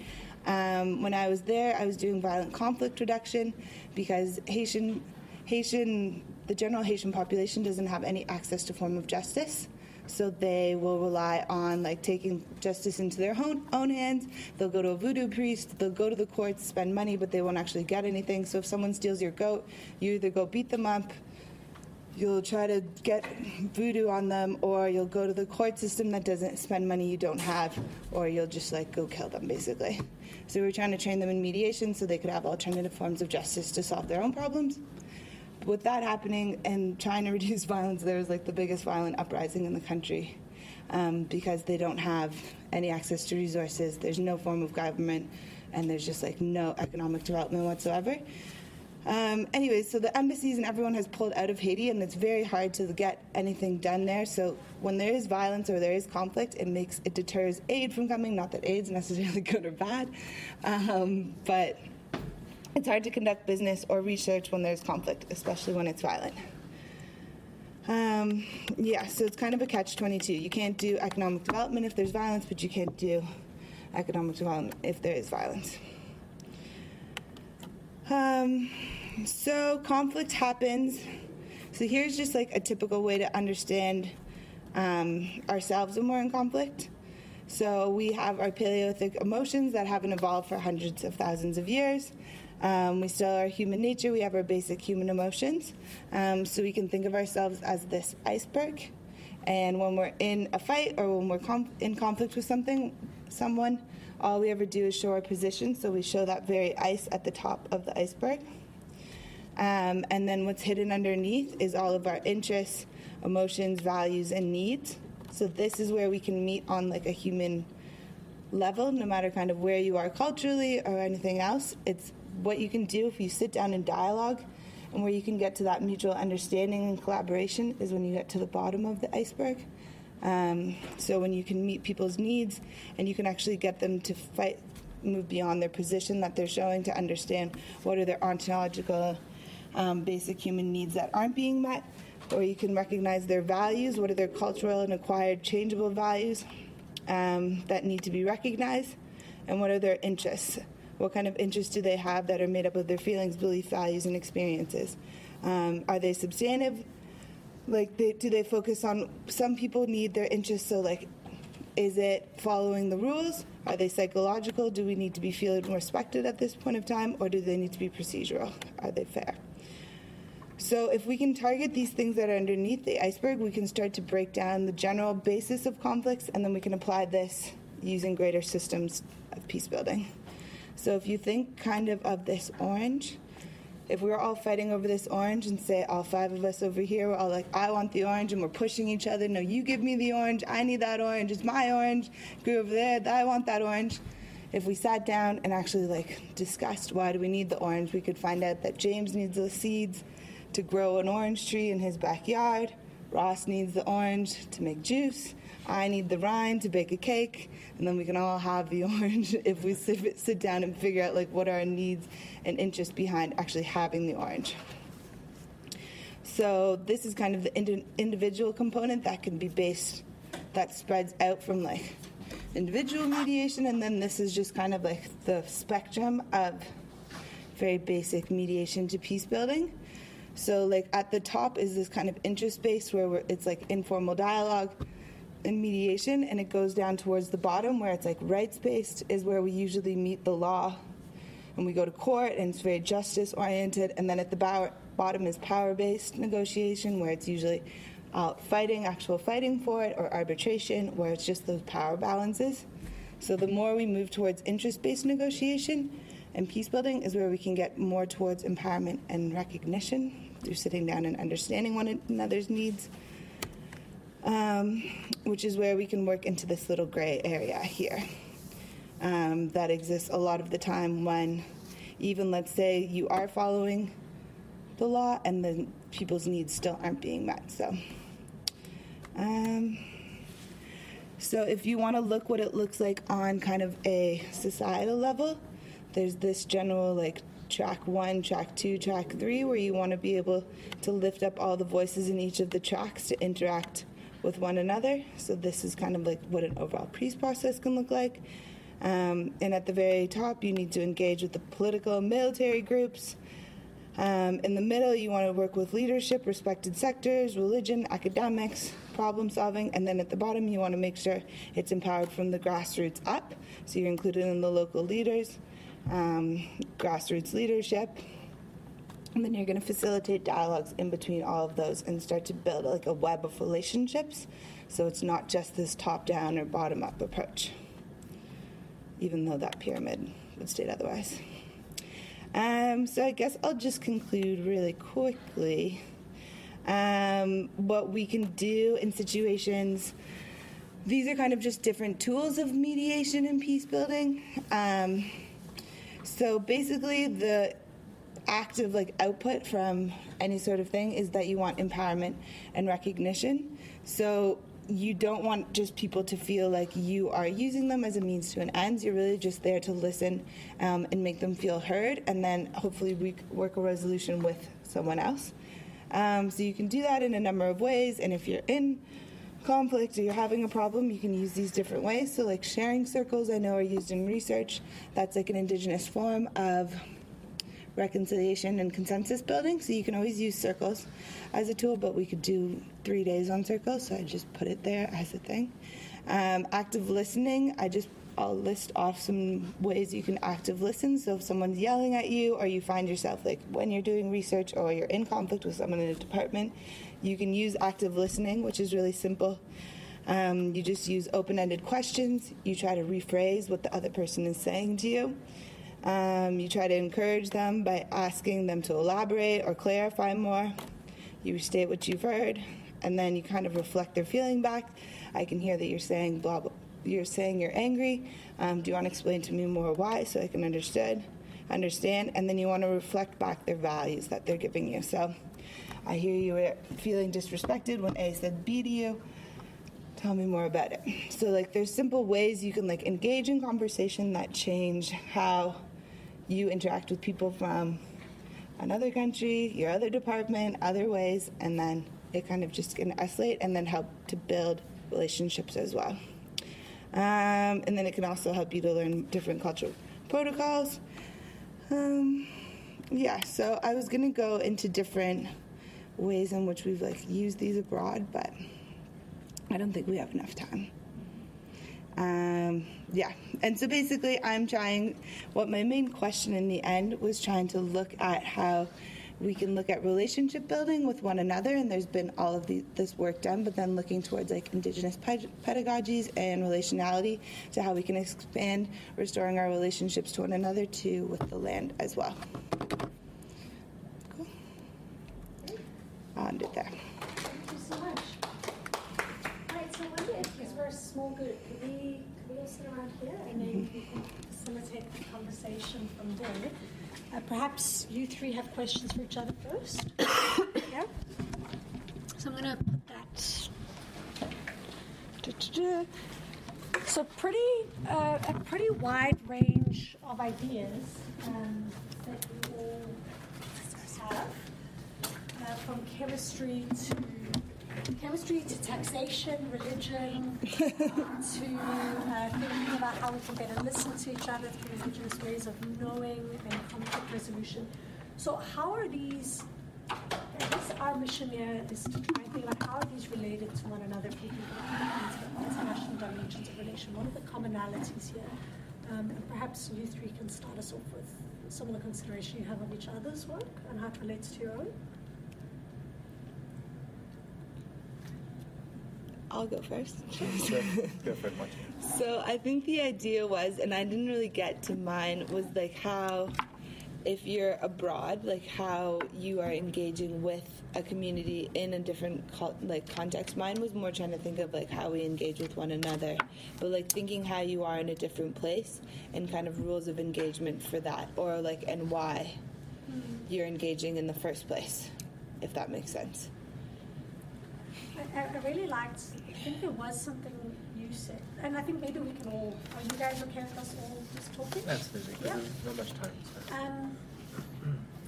Um, when I was there, I was doing violent conflict reduction because Haitian Haitian the general Haitian population doesn't have any access to form of justice. So they will rely on like taking justice into their own, own hands. They'll go to a voodoo priest. They'll go to the courts, spend money, but they won't actually get anything. So if someone steals your goat, you either go beat them up, you'll try to get voodoo on them, or you'll go to the court system that doesn't spend money you don't have, or you'll just like go kill them basically. So we're trying to train them in mediation so they could have alternative forms of justice to solve their own problems with that happening and trying to reduce violence, there was like the biggest violent uprising in the country um, because they don't have any access to resources. There's no form of government, and there's just like no economic development whatsoever. Um, anyway, so the embassies and everyone has pulled out of Haiti, and it's very hard to get anything done there. So when there is violence or there is conflict, it makes it deters aid from coming. Not that aid's necessarily good or bad, um, but it's hard to conduct business or research when there's conflict, especially when it's violent. Um, yeah, so it's kind of a catch 22. You can't do economic development if there's violence, but you can't do economic development if there is violence. Um, so conflict happens. So here's just like a typical way to understand um, ourselves when we're in conflict. So we have our Paleolithic emotions that haven't evolved for hundreds of thousands of years. Um, we still are human nature. We have our basic human emotions. Um, so we can think of ourselves as this iceberg. And when we're in a fight or when we're in conflict with something, someone, all we ever do is show our position. So we show that very ice at the top of the iceberg. Um, and then what's hidden underneath is all of our interests, emotions, values, and needs. So this is where we can meet on like a human level, no matter kind of where you are culturally or anything else. It's what you can do if you sit down in dialogue and where you can get to that mutual understanding and collaboration is when you get to the bottom of the iceberg. Um, so when you can meet people's needs and you can actually get them to fight, move beyond their position that they're showing to understand what are their ontological, um, basic human needs that aren't being met, or you can recognize their values, what are their cultural and acquired changeable values um, that need to be recognized, and what are their interests what kind of interests do they have that are made up of their feelings, beliefs, values, and experiences? Um, are they substantive? Like, they, do they focus on? Some people need their interests. So, like, is it following the rules? Are they psychological? Do we need to be feeling respected at this point of time, or do they need to be procedural? Are they fair? So, if we can target these things that are underneath the iceberg, we can start to break down the general basis of conflicts, and then we can apply this using greater systems of peace building. So if you think kind of of this orange, if we are all fighting over this orange and say all five of us over here we're all like i want the orange and we're pushing each other no you give me the orange i need that orange it's my orange go over there i want that orange. If we sat down and actually like discussed why do we need the orange we could find out that james needs the seeds to grow an orange tree in his backyard. Ross needs the orange to make juice. I need the rind to bake a cake, and then we can all have the orange if we sit, sit down and figure out like what are our needs and interests behind actually having the orange. So this is kind of the ind- individual component that can be based, that spreads out from like individual mediation, and then this is just kind of like the spectrum of very basic mediation to peace building. So like at the top is this kind of interest based where it's like informal dialogue in mediation, and it goes down towards the bottom where it's like rights based, is where we usually meet the law. And we go to court, and it's very justice oriented. And then at the bow- bottom is power based negotiation, where it's usually out fighting, actual fighting for it, or arbitration, where it's just those power balances. So the more we move towards interest based negotiation and peace building is where we can get more towards empowerment and recognition through sitting down and understanding one another's needs, um, which is where we can work into this little gray area here um, that exists a lot of the time when even let's say you are following the law and the people's needs still aren't being met. So. Um, so if you want to look what it looks like on kind of a societal level, there's this general like track one, track two, track three, where you want to be able to lift up all the voices in each of the tracks to interact with one another. So this is kind of like what an overall peace process can look like. Um, and at the very top, you need to engage with the political and military groups. Um, in the middle, you want to work with leadership, respected sectors, religion, academics, problem solving, and then at the bottom, you want to make sure it's empowered from the grassroots up. So you're included in the local leaders, um, grassroots leadership, and then you're going to facilitate dialogues in between all of those and start to build like a web of relationships. So it's not just this top down or bottom up approach, even though that pyramid would state otherwise. Um, so I guess I'll just conclude really quickly um, what we can do in situations. These are kind of just different tools of mediation and peace building. Um, so basically, the active like output from any sort of thing is that you want empowerment and recognition. So you don't want just people to feel like you are using them as a means to an end. You're really just there to listen um, and make them feel heard, and then hopefully work a resolution with someone else. Um, so you can do that in a number of ways, and if you're in conflict or you're having a problem, you can use these different ways. So, like sharing circles, I know are used in research. That's like an indigenous form of reconciliation and consensus building. So you can always use circles as a tool, but we could do three days on circles. So I just put it there as a thing. Um, active listening, I just I'll list off some ways you can active listen. So if someone's yelling at you, or you find yourself like when you're doing research or you're in conflict with someone in a department, you can use active listening, which is really simple. Um, you just use open ended questions. You try to rephrase what the other person is saying to you. Um, you try to encourage them by asking them to elaborate or clarify more. You state what you've heard, and then you kind of reflect their feeling back. I can hear that you're saying blah blah you're saying you're angry. Um, do you want to explain to me more why so I can understand? Understand, and then you want to reflect back their values that they're giving you. So, I hear you were feeling disrespected when A said B to you. Tell me more about it. So, like, there's simple ways you can like engage in conversation that change how you interact with people from another country, your other department, other ways, and then it kind of just can escalate and then help to build relationships as well. Um, and then it can also help you to learn different cultural protocols. Um, yeah, so I was gonna go into different ways in which we've like used these abroad, but I don't think we have enough time. Um, yeah, and so basically, I'm trying. What my main question in the end was trying to look at how we can look at relationship building with one another, and there's been all of the, this work done, but then looking towards like indigenous pedagogies and relationality to how we can expand restoring our relationships to one another too with the land as well. Cool. I'll end. Thank you so much. All right, so Wendy, because we're a small group, could we, could we all sit around here and then can facilitate the conversation from there? Uh, perhaps you three have questions for each other first. yeah. So I'm going to put that. Da-da-da. So pretty, uh, a pretty wide range of ideas um, that we all have, uh, from chemistry to chemistry to taxation, religion, to uh, thinking about how we can better listen to each other through indigenous ways of knowing and conflict resolution. So, how are these? I guess our mission here is to try and think about how are these related to one another, about international dimensions of relation. What are the commonalities here? Um, and perhaps you three can start us off with some of the consideration you have of each other's work and how it relates to your own. I'll go first. go, go for it, Martin. So I think the idea was, and I didn't really get to mine, was like how if you're abroad, like how you are engaging with a community in a different like context. Mine was more trying to think of like how we engage with one another, but like thinking how you are in a different place and kind of rules of engagement for that, or like and why hmm. you're engaging in the first place, if that makes sense. I, I really liked. I think there was something you said, and I think maybe we can all. Are you guys okay with us all just talking? Absolutely. Yeah. There's not much time. So. Um,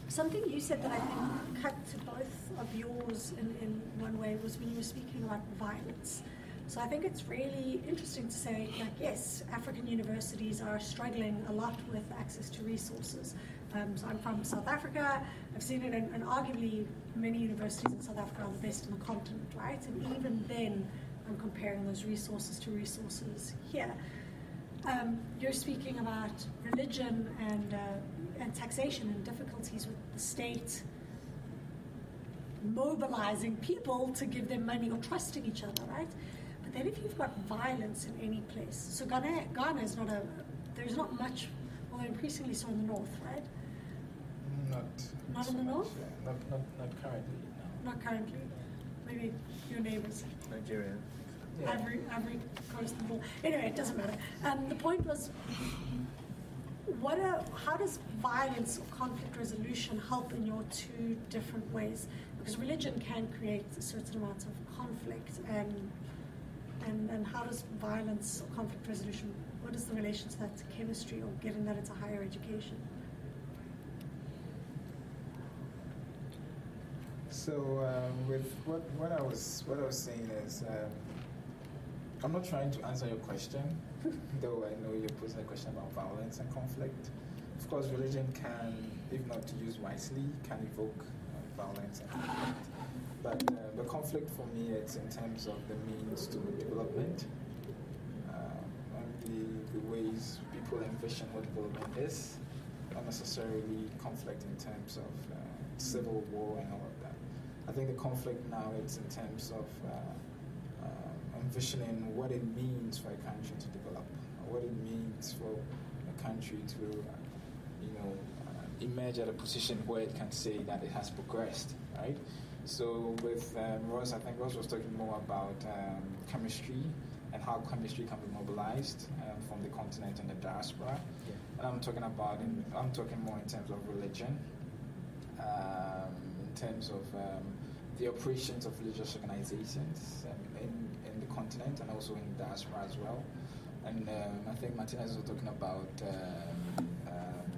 something you said that I think cut to both of yours in, in one way was when you were speaking about violence. So I think it's really interesting to say, like, yes, African universities are struggling a lot with access to resources. Um, so I'm from South Africa. I've seen it, and, and arguably many universities in South Africa are the best in the continent, right? And even then, I'm comparing those resources to resources here. Um, you're speaking about religion and, uh, and taxation and difficulties with the state mobilizing people to give them money or trusting each other, right? But then if you've got violence in any place, so Ghana, Ghana is not a, there's not much, although increasingly so in the north, right? Not, Not so in the much, north? yeah. Not, not, not currently, no. Not currently. Maybe your neighbors. Nigeria. Yeah. Ivory, Ivory Coast and all. Anyway, it doesn't matter. Um, the point was, what are, how does violence or conflict resolution help in your two different ways? Because religion can create a certain amount of conflict, and and and how does violence or conflict resolution? What is the relation to that to chemistry or given that it's a higher education? So um, with what, what I was what I was saying is, um, I'm not trying to answer your question, though I know you're posing a question about violence and conflict. Of course, religion can, if not used wisely, can evoke uh, violence and conflict. But uh, the conflict for me, it's in terms of the means to development, uh, and the, the ways people envision what development is, not necessarily conflict in terms of uh, civil war and all of that. I think the conflict now it's in terms of uh, uh, envisioning what it means for a country to develop, what it means for a country to, uh, you know, emerge at a position where it can say that it has progressed, right? So with um, Ross, I think Ross was talking more about um, chemistry and how chemistry can be mobilized um, from the continent and the diaspora. Yeah. And I'm talking about, in, I'm talking more in terms of religion, um, in terms of um, the operations of religious organizations um, in, in the continent and also in the diaspora as well. And um, I think Martinez was talking about um, um,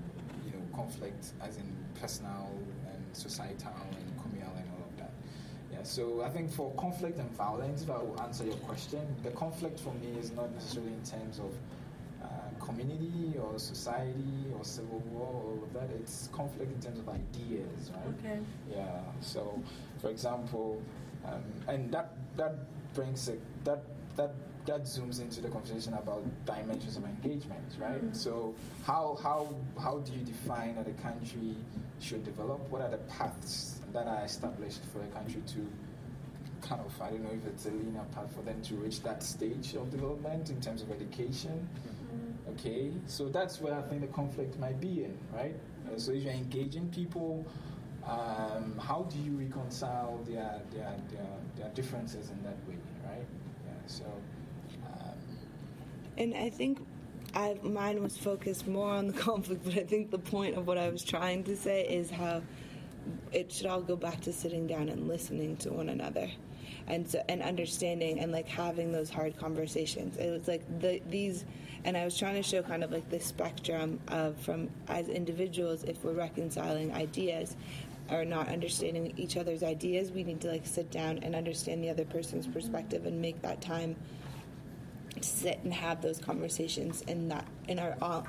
you know conflict as in personal and societal and communal and all of that. Yeah, so I think for conflict and violence, if I will answer your question, the conflict for me is not necessarily in terms of uh, community or society or civil war or that. It's conflict in terms of ideas, right? Okay. Yeah. So, for example, um, and that that brings it that that that zooms into the conversation about dimensions of engagement, right? Mhm. So, how how how do you define that a country should develop? What are the paths that are established for a country to kind of I don't know if it's a linear path for them to reach that stage of development in terms of education. Mm. Okay, so that's where I think the conflict might be in, right? Uh, so if you're engaging people, um, how do you reconcile their, their, their, their differences in that way, right? Yeah, so, um, And I think I, mine was focused more on the conflict, but I think the point of what I was trying to say is how it should all go back to sitting down and listening to one another. And so, and understanding and like having those hard conversations. It was like the these, and I was trying to show kind of like the spectrum of from as individuals, if we're reconciling ideas, or not understanding each other's ideas, we need to like sit down and understand the other person's perspective and make that time to sit and have those conversations in that in our all,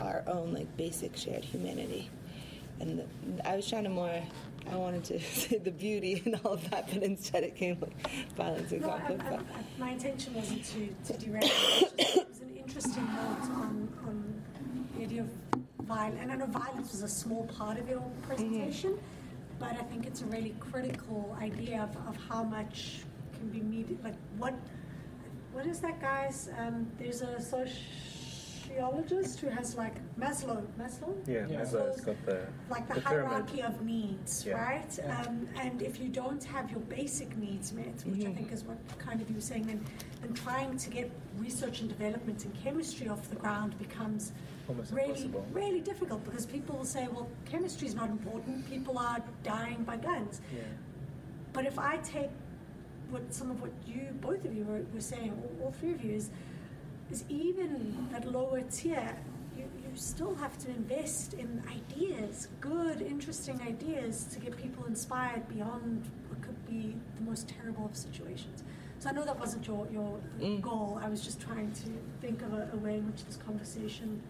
our own like basic shared humanity. And the, I was trying to more. I wanted to say the beauty and all of that, but instead it came like violence and No, conflict. I, I, my intention wasn't to, to derail. It it was an interesting note on, on the idea of violence. And I know violence was a small part of your presentation, but I think it's a really critical idea of, of how much can be media, like what what is that guy's? Um, there's a sociologist who has like Maslow. Maslow. Yeah, Yeah. Maslow's got the like the, the pyramid. hierarchy of needs, Yeah. right? Yeah. Um, and if you don't have your basic needs met, which I Mhm. think is what kind of you were saying, then, then trying to get research and development in chemistry off the ground becomes Almost really, impossible. really difficult because people will say, well, chemistry is not important. People are dying by guns. Yeah. But if I take what some of what you, both of you were, were saying, all, all three of you, is, is even at lower tier, you, you still have to invest in ideas, good, interesting ideas to get people inspired beyond what could be the most terrible of situations. So I know that wasn't your, your Mm. goal. I was just trying to think of a, a way in which this conversation,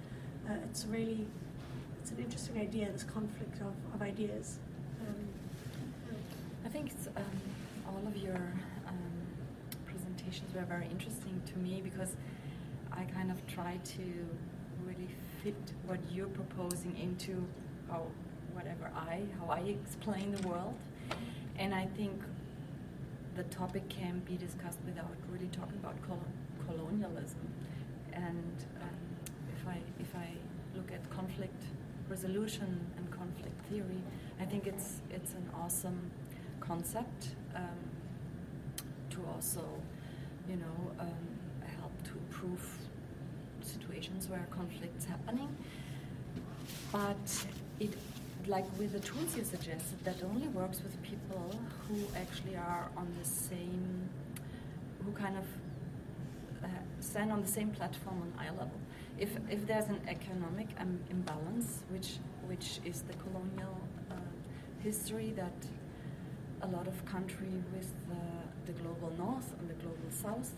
uh, it's really, it's an interesting idea, this conflict of, of ideas. Um, I think it's, um, all of your um, presentations were very interesting to me because I kind of try to really fit what you're proposing into how whatever I how I explain the world, and I think the topic can be discussed without really talking about col- colonialism. And um, if I if I look at conflict resolution and conflict theory, I think it's it's an awesome concept um, to also, you know, um, help to improve situations where conflict's happening. But it, like with the tools you suggested, that only works with people who actually are on the same, who kind of uh, stand on the same platform on eye level. If, if there's an economic um, imbalance, which which is the colonial uh, history that a lot of country with the, the global north and the global south,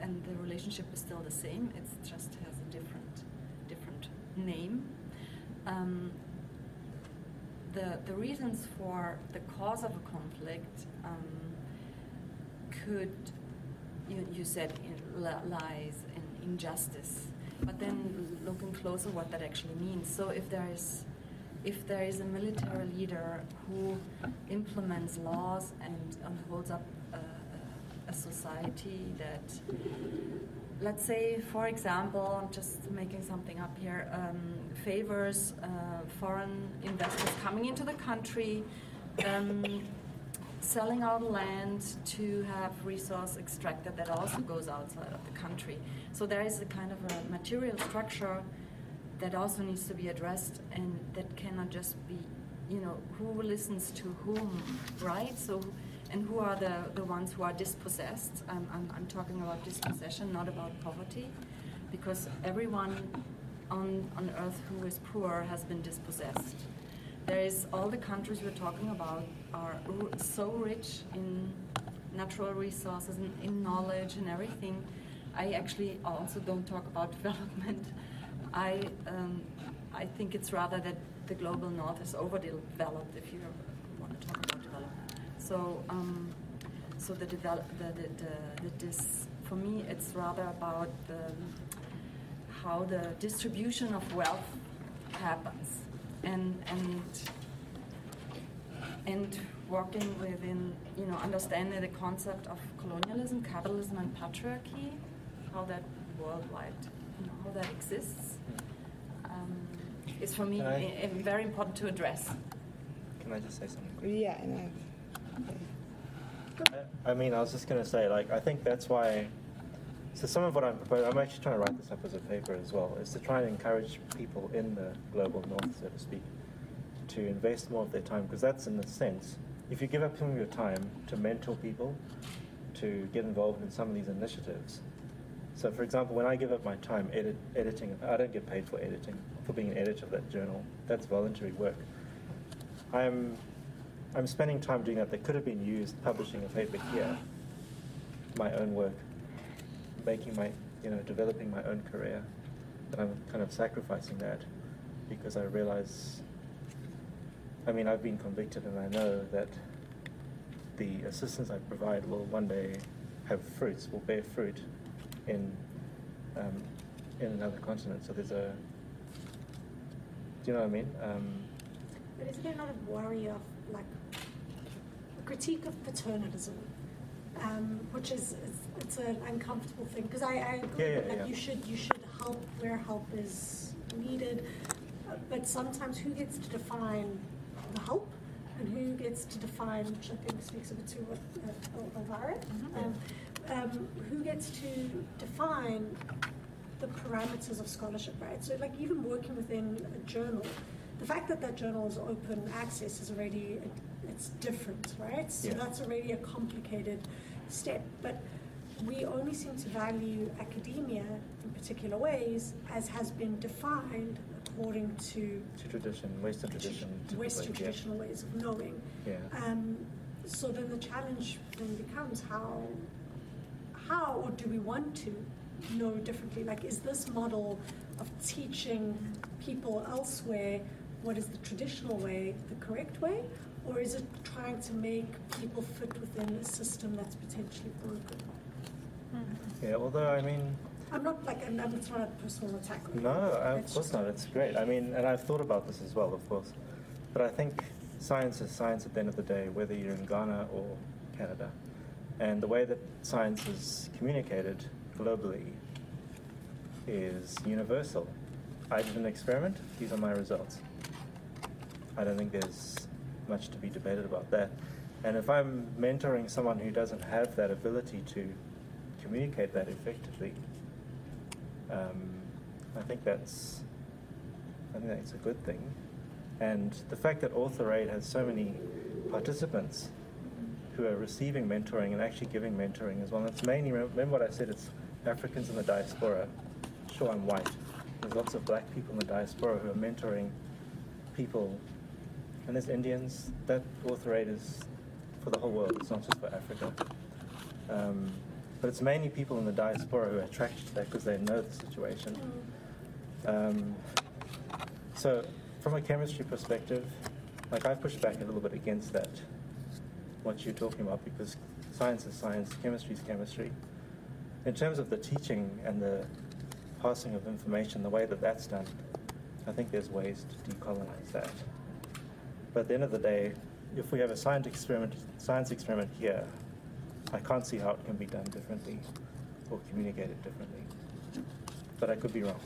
and the relationship is still the same. It just has a different different name. Um, the the reasons for the cause of a conflict um, could you, you said in, lies in injustice, but then looking closer what that actually means. So if there is if there is a military leader who implements laws and, and holds up a, society that, let's say, for example, I'm just making something up here, um, favors uh, foreign investors coming into the country, um, selling out land to have resource extracted that also goes outside of the country. So there is a kind of a material structure that also needs to be addressed and that cannot just be you know who listens to whom right so and who are the, the ones who are dispossessed? Um, I'm, I'm talking about dispossession not about poverty because everyone on, on earth who is poor has been dispossessed. There is all the countries we're talking about are so rich in natural resources and in knowledge and everything. I actually also don't talk about development. I, um, I think it's rather that the global north is overdeveloped, if you want to talk about. So, um, so the develop, the, the, the, the dis, for me, it's rather about the, how the distribution of wealth happens, and and and working within, you know, understanding the concept of colonialism, capitalism, and patriarchy, how that worldwide you know, how that exists um, is for me I- i- i- very important to address. Can I just say something? Yeah, and I, mean, I was just going to say, like, I think that's why. So some of what I'm proposing, I'm actually trying to write this up as a paper as well, is to try and encourage people in the global north, so to speak, to invest more of their time, because that's in a sense, if you give up some of your time to mentor people, to get involved in some of these initiatives. So, for example, when I give up my time edit, editing, I don't get paid for editing, for being an editor of that journal. That's voluntary work. I'm I'm spending time doing that that could have been used publishing a paper here, my own work, making my, you know, developing my own career. But I'm kind of sacrificing that because I realize, I mean, I've been convicted and I know that the assistance I provide will one day have fruits, will bear fruit in, um, in another continent. So there's a, do you know what I mean? Um, But isn't there not a worry of like critique of paternalism um, which is it's, it's an uncomfortable thing because I, I agree Yeah, yeah, like yeah. you should you should help where help is needed, uh, but sometimes who gets to define the help and who gets to define, which I think speaks a bit to what uh, Elvira, um, um, who gets to define the parameters of scholarship, right? So, like, even working within a journal, the fact that that journal is open access is already it's different, right? So Yeah. that's already a complicated step. But we only seem to value academia in particular ways, as has been defined according to To tradition, Western tradition. Western typically, yeah. traditional ways of knowing. Yeah. Um, so then the challenge then becomes how, how or do we want to know differently? Like, is this model of teaching people elsewhere what is the traditional way the correct way, or is it trying to make people fit within a system that's potentially broken? Hmm. Yeah, although, I mean, I'm not like, and it's not a personal attack. on No, you. of course just- not. It's great. I mean, and I've thought about this as well, of course. But I think science is science at the end of the day, whether you're in Ghana or Canada. And the way that science is communicated globally is universal. I did an experiment, these are my results. I don't think there's much to be debated about that. And if I'm mentoring someone who doesn't have that ability to communicate that effectively, um, I think that's I think that's a good thing. And the fact that Author Aid has so many participants who are receiving mentoring and actually giving mentoring as well. And it's mainly remember what I said. It's Africans in the diaspora. Sure, I'm white. There's lots of black people in the diaspora who are mentoring people, and there's Indians. That Aid is for the whole world. It's not just for Africa. Um, but it's mainly people in the diaspora who are attracted to that because they know the situation. Um, so, from a chemistry perspective, like I've pushed back a little bit against that, what you're talking about, because science is science, chemistry is chemistry. In terms of the teaching and the passing of information, the way that that's done, I think there's ways to decolonize that. But at the end of the day, if we have a science experiment, science experiment here, I can't see how it can be done differently or communicated differently. But I could be wrong.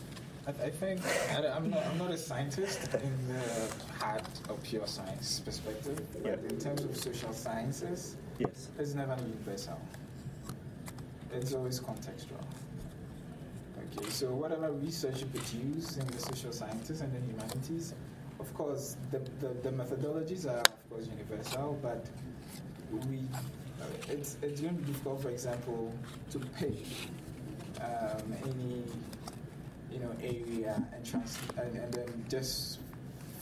I, think I, am not, I'm not a scientist in the hard or pure science perspective, but Yeah. in terms of social sciences, Yes. it's never universal. It's always contextual. Okay, so whatever research you produce in the social sciences and the humanities, of course, the, the, the methodologies are of course universal, but we uh, it's it's going to be difficult, for example, to pick um, any you know area and trans and, and then just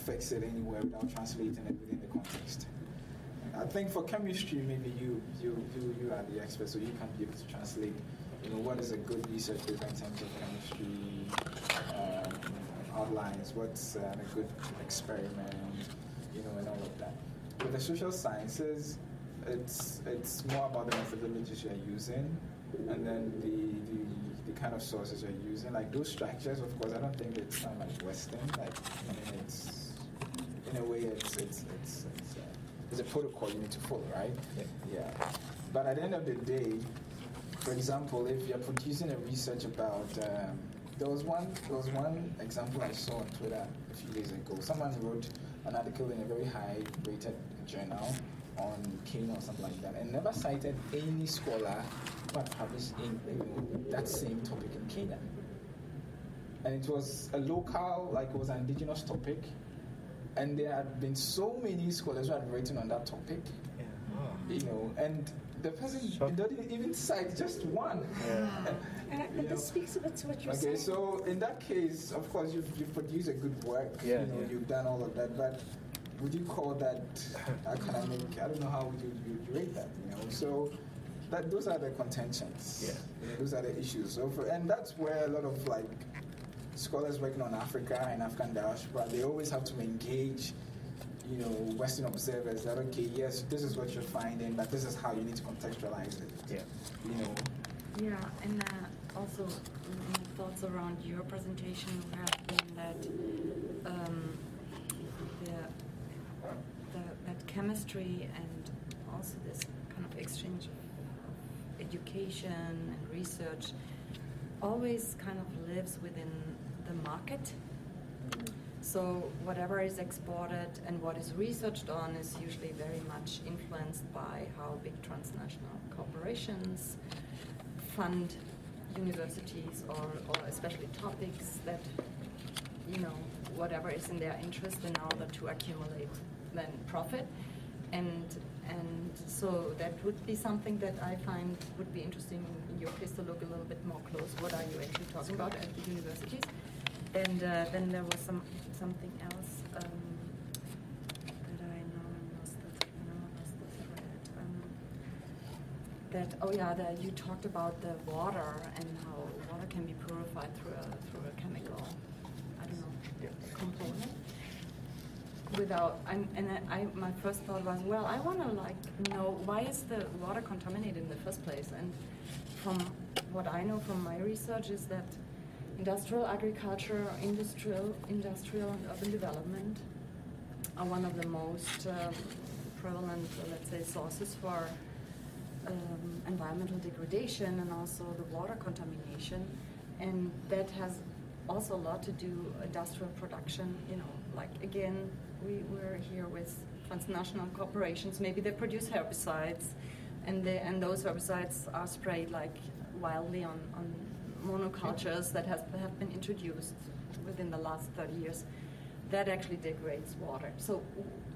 fix it anywhere without translating it within the context. I think for chemistry, maybe you you you, you are the expert, so you can be able to translate. You know what is a good research paper in terms of chemistry outlines, what's uh, a good experiment, you know, and all of that. With the social sciences, it's it's more about the methodologies you're using, and then the, the the kind of sources you're using. Like those structures, of course, I don't think it's not like Western. Like I mean, it's in a way, it's it's it's it's, uh, it's a protocol you need to follow, right? Yeah. Yeah. But at the end of the day, for example, if you're producing a research about, um, there was one there was one example I saw on Twitter a few days ago. Someone wrote an article in a very high-rated journal on Kenya or something like that, and never cited any scholar who had published in that same topic in Kenya. And it was a local, like it was an indigenous topic, and there had been so many scholars who had written on that topic Yeah. you know, and the person Sure. didn't even cite just one. Yeah. And I, You this speaks a bit to what you're Okay, saying. so in that case, of course, you've, you've produced a good work. Yeah, you know, yeah. you've done all of that, but would you call that academic? I don't know how would you, you, you rate that. You know, so that those are the contentions. Yeah. You know, those are the issues. So for, and that's where a lot of like scholars working on Africa and African diaspora, they always have to engage you know, Western observers that okay, yes, this is what you're finding, but this is how you need to contextualize it. Yeah. You know, Yeah, and uh, also my thoughts around your presentation have been that um, the, the, that chemistry and also this kind of exchange of education and research always kind of lives within the market. So whatever is exported and what is researched on is usually very much influenced by how big transnational corporations fund universities or, or especially topics that you know whatever is in their interest in order to accumulate then profit and and so that would be something that I find would be interesting in your case to look a little bit more close. What are you actually talking about at the universities? And uh, then there was some something else um, that I know lost the, no, lost the thread. Um, that oh yeah, that you talked about the water and how water can be purified through a through a chemical, I don't know, Yeah. component without and, and I, my first thought was well i want to like know why is the water contaminated in the first place and from what i know from my research is that industrial agriculture industrial industrial and urban development are one of the most um, prevalent uh, let's say sources for um, environmental degradation and also the water contamination and that has also a lot to do industrial production you know like again we, we're here with transnational corporations. Maybe they produce herbicides, and they, and those herbicides are sprayed like wildly on, on monocultures that has, have been introduced within the last 30 years. That actually degrades water. So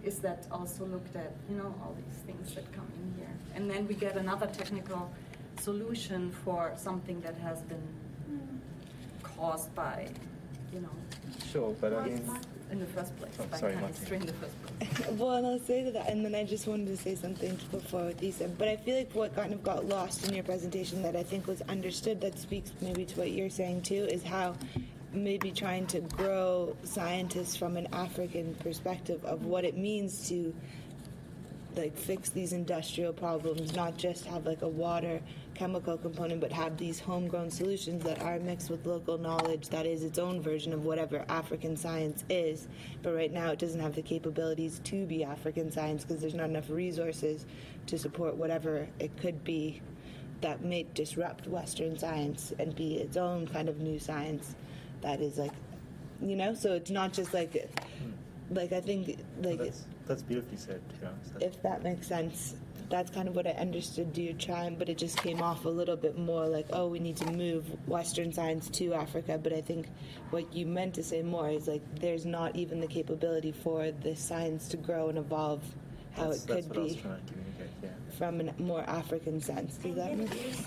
is that also looked at? You know, all these things that come in here, and then we get another technical solution for something that has been hmm. caused by, you know, Sure, but again, in the first place, Oh, by sorry, chemistry in the first place. well, and I'll say to that, and then I just wanted to say something before what you said. But I feel like what kind of got lost in your presentation that I think was understood that speaks maybe to what you're saying too is how maybe trying to grow scientists from an African perspective of what it means to like fix these industrial problems, not just have like a water chemical component, but have these homegrown solutions that are mixed with local knowledge that is its own version of whatever African science is. But right now, it doesn't have the capabilities to be African science because there's not enough resources to support whatever it could be that may disrupt Western science and be its own kind of new science that is like, you know, so it's not just like, like I think, like, that's beautifully said, to be honest. If that makes sense. That's kind of what I understood you trying, but it just came off a little bit more like, oh, we need to move Western science to Africa. But I think what you meant to say more is like, there's not even the capability for this science to grow and evolve how that's, it that's could what I was be trying to communicate, yeah. from a more African sense. Does that it make is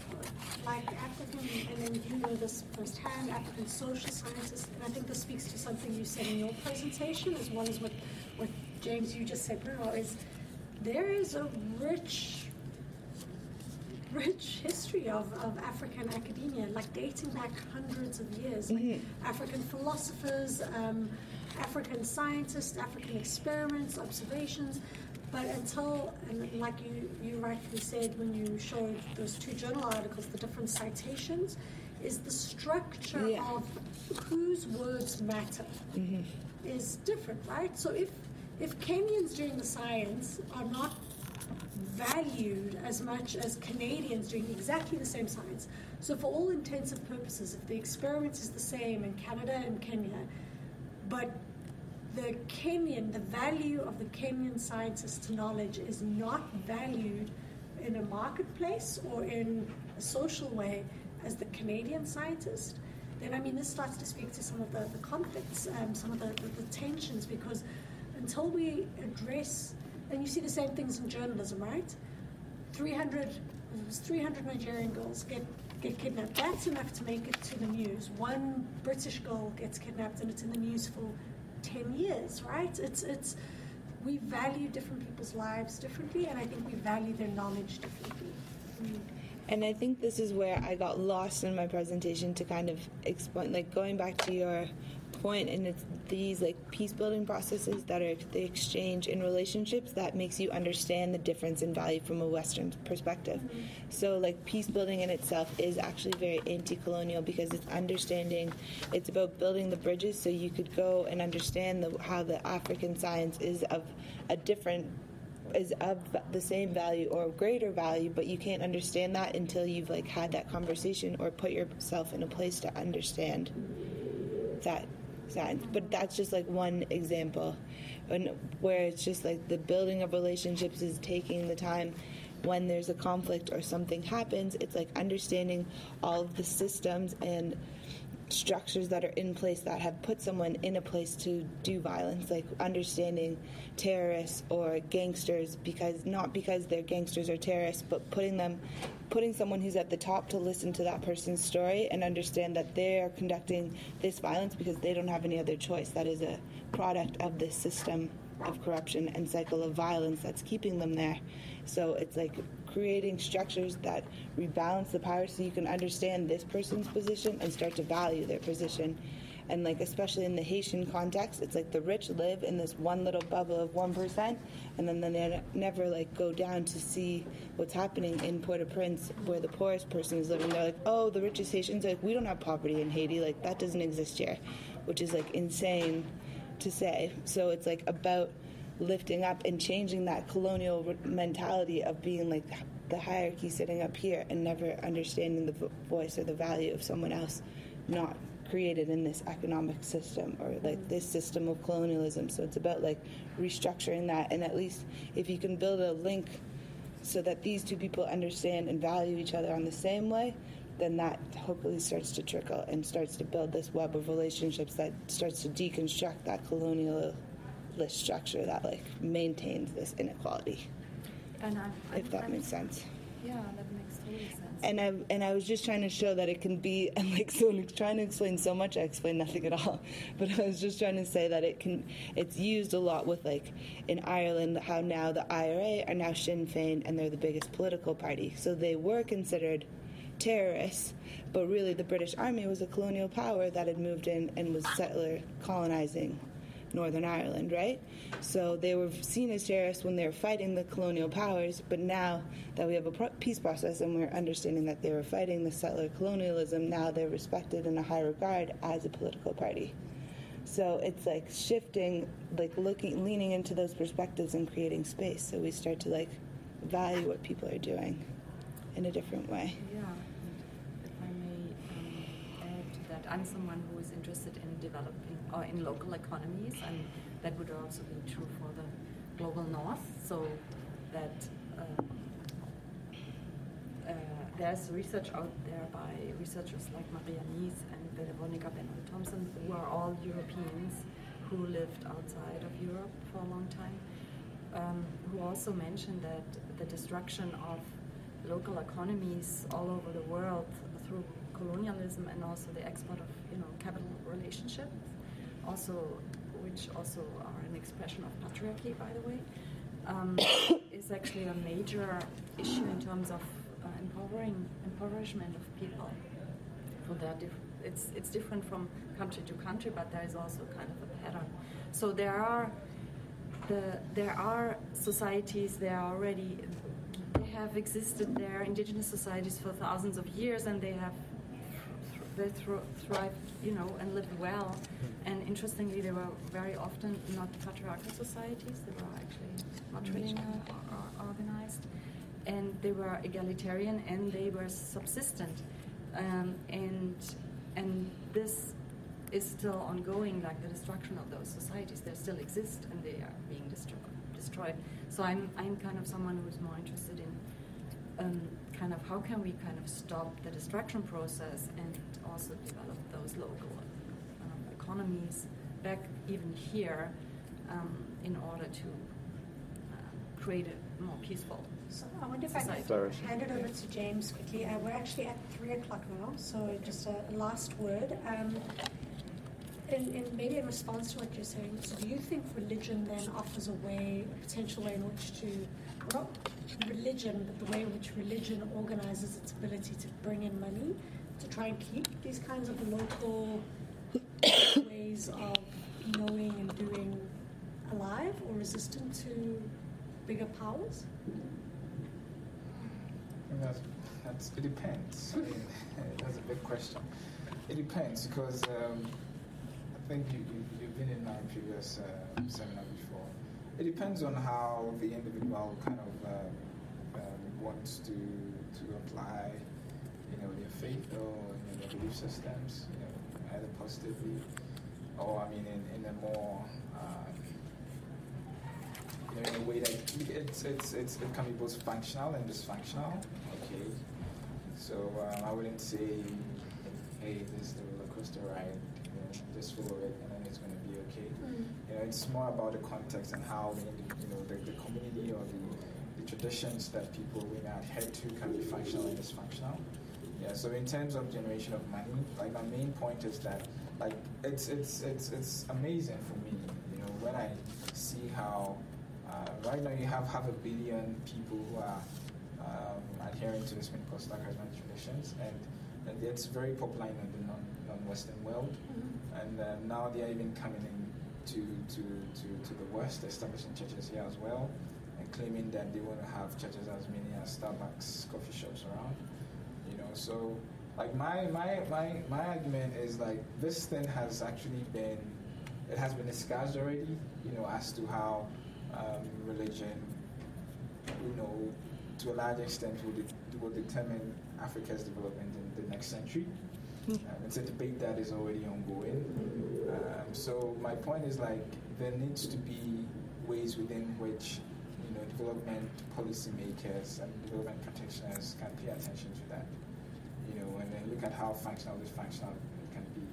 like African, and then you know this firsthand, African social scientists, and I think this speaks to something you said in your presentation, as well as what, what James, you just said, Bruno, is there is a rich, rich history of, of African academia, like dating back hundreds of years. Like African philosophers, um, African scientists, African experiments, observations. But until, and like you, you rightfully said when you showed those two journal articles, the different citations, is the structure Yeah. of whose words matter is different, right? So if if Kenyans doing the science are not valued as much as Canadians doing exactly the same science, so for all intents and purposes, if the experiment is the same in Canada and Kenya, but the Kenyan, the value of the Kenyan scientist's knowledge is not valued in a marketplace or in a social way as the Canadian scientist, then I mean, this starts to speak to some of the, the conflicts, um, some of the, the, the tensions, because until we address, and you see the same things in journalism, right? 300, it was 300 Nigerian girls get, get kidnapped. That's enough to make it to the news. One British girl gets kidnapped and it's in the news for 10 years, right? It's, it's, we value different people's lives differently, and I think we value their knowledge differently. Mm. And I think this is where I got lost in my presentation to kind of explain, like going back to your point, and it's these like peace building processes that are the exchange in relationships that makes you understand the difference in value from a Western perspective. So, like, peace building in itself is actually very anti colonial because it's understanding, it's about building the bridges so you could go and understand the, how the African science is of a different is of the same value or greater value, but you can't understand that until you've like had that conversation or put yourself in a place to understand that science. But that's just like one example, and where it's just like the building of relationships is taking the time. When there's a conflict or something happens, it's like understanding all of the systems and structures that are in place that have put someone in a place to do violence, like understanding terrorists or gangsters because not because they're gangsters or terrorists, but putting them putting someone who's at the top to listen to that person's story and understand that they are conducting this violence because they don't have any other choice. That is a product of this system of corruption and cycle of violence that's keeping them there. So it's like creating structures that rebalance the power so you can understand this person's position and start to value their position. And like especially in the Haitian context, it's like the rich live in this one little bubble of one percent, and then they never like go down to see what's happening in Port-au-Prince, where the poorest person is living. They're like, oh, the richest Haitians, like we don't have poverty in Haiti, like that doesn't exist here, which is like insane to say. So it's like about lifting up and changing that colonial mentality of being like the hierarchy sitting up here and never understanding the voice or the value of someone else not created in this economic system or like this system of colonialism so it's about like restructuring that and at least if you can build a link so that these two people understand and value each other on the same way then that hopefully starts to trickle and starts to build this web of relationships that starts to deconstruct that colonialist structure that like maintains this inequality. And I'm, if that I'm, makes sense. Yeah, that makes total sense. And I and I was just trying to show that it can be and like so trying to explain so much I explained nothing at all. But I was just trying to say that it can it's used a lot with like in Ireland how now the IRA are now Sinn Féin and they're the biggest political party. So they were considered terrorists, but really the British Army was a colonial power that had moved in and was settler colonizing Northern Ireland, right? So they were seen as terrorists when they were fighting the colonial powers, but now that we have a peace process and we're understanding that they were fighting the settler colonialism, now they're respected in a high regard as a political party. So it's like shifting, like looking, leaning into those perspectives and creating space. So we start to like value what people are doing in a different way. Yeah. If I may um, add to that, I'm someone who is interested in developing or in local economies, and that would also be true for the global north. So that uh, uh, there's research out there by researchers like Maria Mies and Veronika Bennholdt-Thomsen, who are all Europeans who lived outside of Europe for a long time, um, who also mentioned that the destruction of local economies all over the world through colonialism and also the export of you know capital relationships also which also are an expression of patriarchy, by the way, um, is actually a major issue in terms of uh, empowering impoverishment of people. So diff- it's it's different from country to country, but there is also kind of a pattern. So there are the there are societies there are already they have existed there indigenous societies for thousands of years and they have they thrive, you know, and live well. And interestingly, they were very often not patriarchal societies. They were actually matrilineal or organized, and they were egalitarian and they were subsistent. Um, and and this is still ongoing, like the destruction of those societies. They still exist and they are being destro- destroyed. So I'm I'm kind of someone who's more interested in. Um, kind of how can we kind of stop the destruction process and also develop those local um, economies back even here um, in order to uh, create a more peaceful so I wonder if society. I could hand it over to James quickly. Uh, we're actually at three o'clock now, so just a last word. Um, in, in, maybe in response to what you're saying, so do you think religion then offers a way, a potential way in which to, not religion, but the way in which religion organizes its ability to bring in money to try and keep these kinds of local ways of knowing and doing alive or resistant to bigger powers? That's, that's, it depends. I mean, that's a big question. It depends because um, I think you, you, have been in my previous uh, seminar before. it depends on how the individual kind of uh, um, wants to to apply, you know, their faith or you know, their belief systems, you know, either positively or I mean in, in a more um, you know, in a way that it's, it's, it's, it can be both functional and dysfunctional. Okay, so um, I wouldn't say, hey, this is the roller coaster ride, you know, just follow it and then it's going to be okay. Mm. You know, it's more about the context and how the, you know the, the community or the, the traditions that people will adhere to can be functional and dysfunctional. Yeah. So in terms of generation of money, like my main point is that like it's it's it's it's amazing for me. You know, when I see how uh, right now you have half a billion people who are um, adhering to the Pentecostal charismatic traditions, and, and it's very popular in the non, non-Western world. Mm-hmm. And uh, now they are even coming in to, to, to, to the West, establishing churches here as well, and claiming that they want to have churches as many as Starbucks coffee shops around. Know, so like my my my my argument is like this thing has actually been it has been discussed already. You know, as to how um, religion, you know, to a large extent will, de- will determine Africa's development in the next century. Hmm. Um, it's a debate that is already ongoing. Um, so my point is like there needs to be ways within which you know development policymakers and development practitioners can pay attention to that. You know, and look at how functional this functional can be.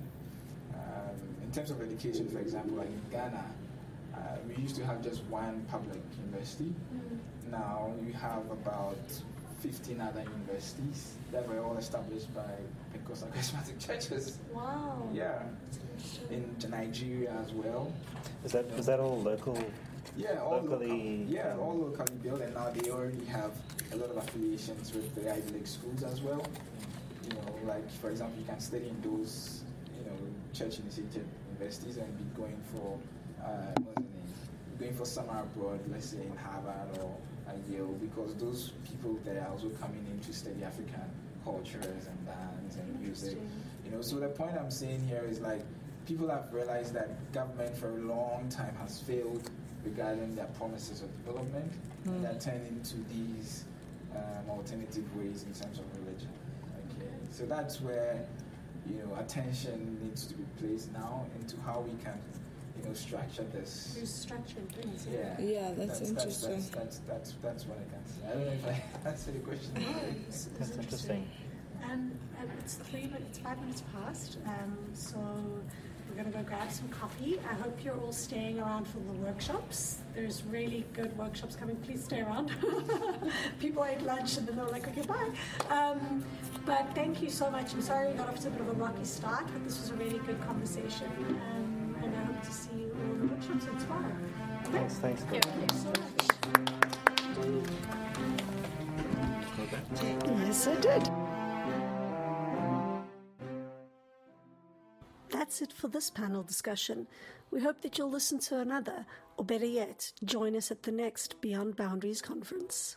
Um, in terms of education, for example, like in Ghana, uh, we used to have just one public university. Mm. Now you have about 15 other universities that were all established by Pentecostal charismatic churches. Wow. Yeah. In Nigeria as well. Is that is that all local? Yeah, all locally. Local, yeah, all locally built, and now they already have a lot of affiliations with the Ivy League schools as well. You know, like for example, you can study in those, you know, church-initiated universities and be going for uh, going for summer abroad, let's say in Harvard or at Yale, because those people that are also coming in to study African cultures and dance and music. You know, so the point I'm saying here is like people have realized that government for a long time has failed regarding their promises of development, mm. and they're turning to these um, alternative ways in terms of religion. Okay, so that's where you know attention needs to be placed now into how we can you know, structure this. There's structured things. Yeah. Yeah, that's, that's interesting. That's, that's, that's, that's, what I can say. I don't know if I answered the question. It's, it's that's interesting. Um, it's three minutes, five minutes past. Um, so we're going to go grab some coffee. I hope you're all staying around for the workshops. There's really good workshops coming. Please stay around. People ate lunch and then they're like, okay, bye. Um, but thank you so much. I'm sorry we got off to a bit of a rocky start, but this was a really good conversation. Um, and I hope to see you all in the workshops tomorrow. Thanks, thanks. Thank you so much. Yes, I did. That's it for this panel discussion. We hope that you'll listen to another, or better yet, join us at the next Beyond Boundaries conference.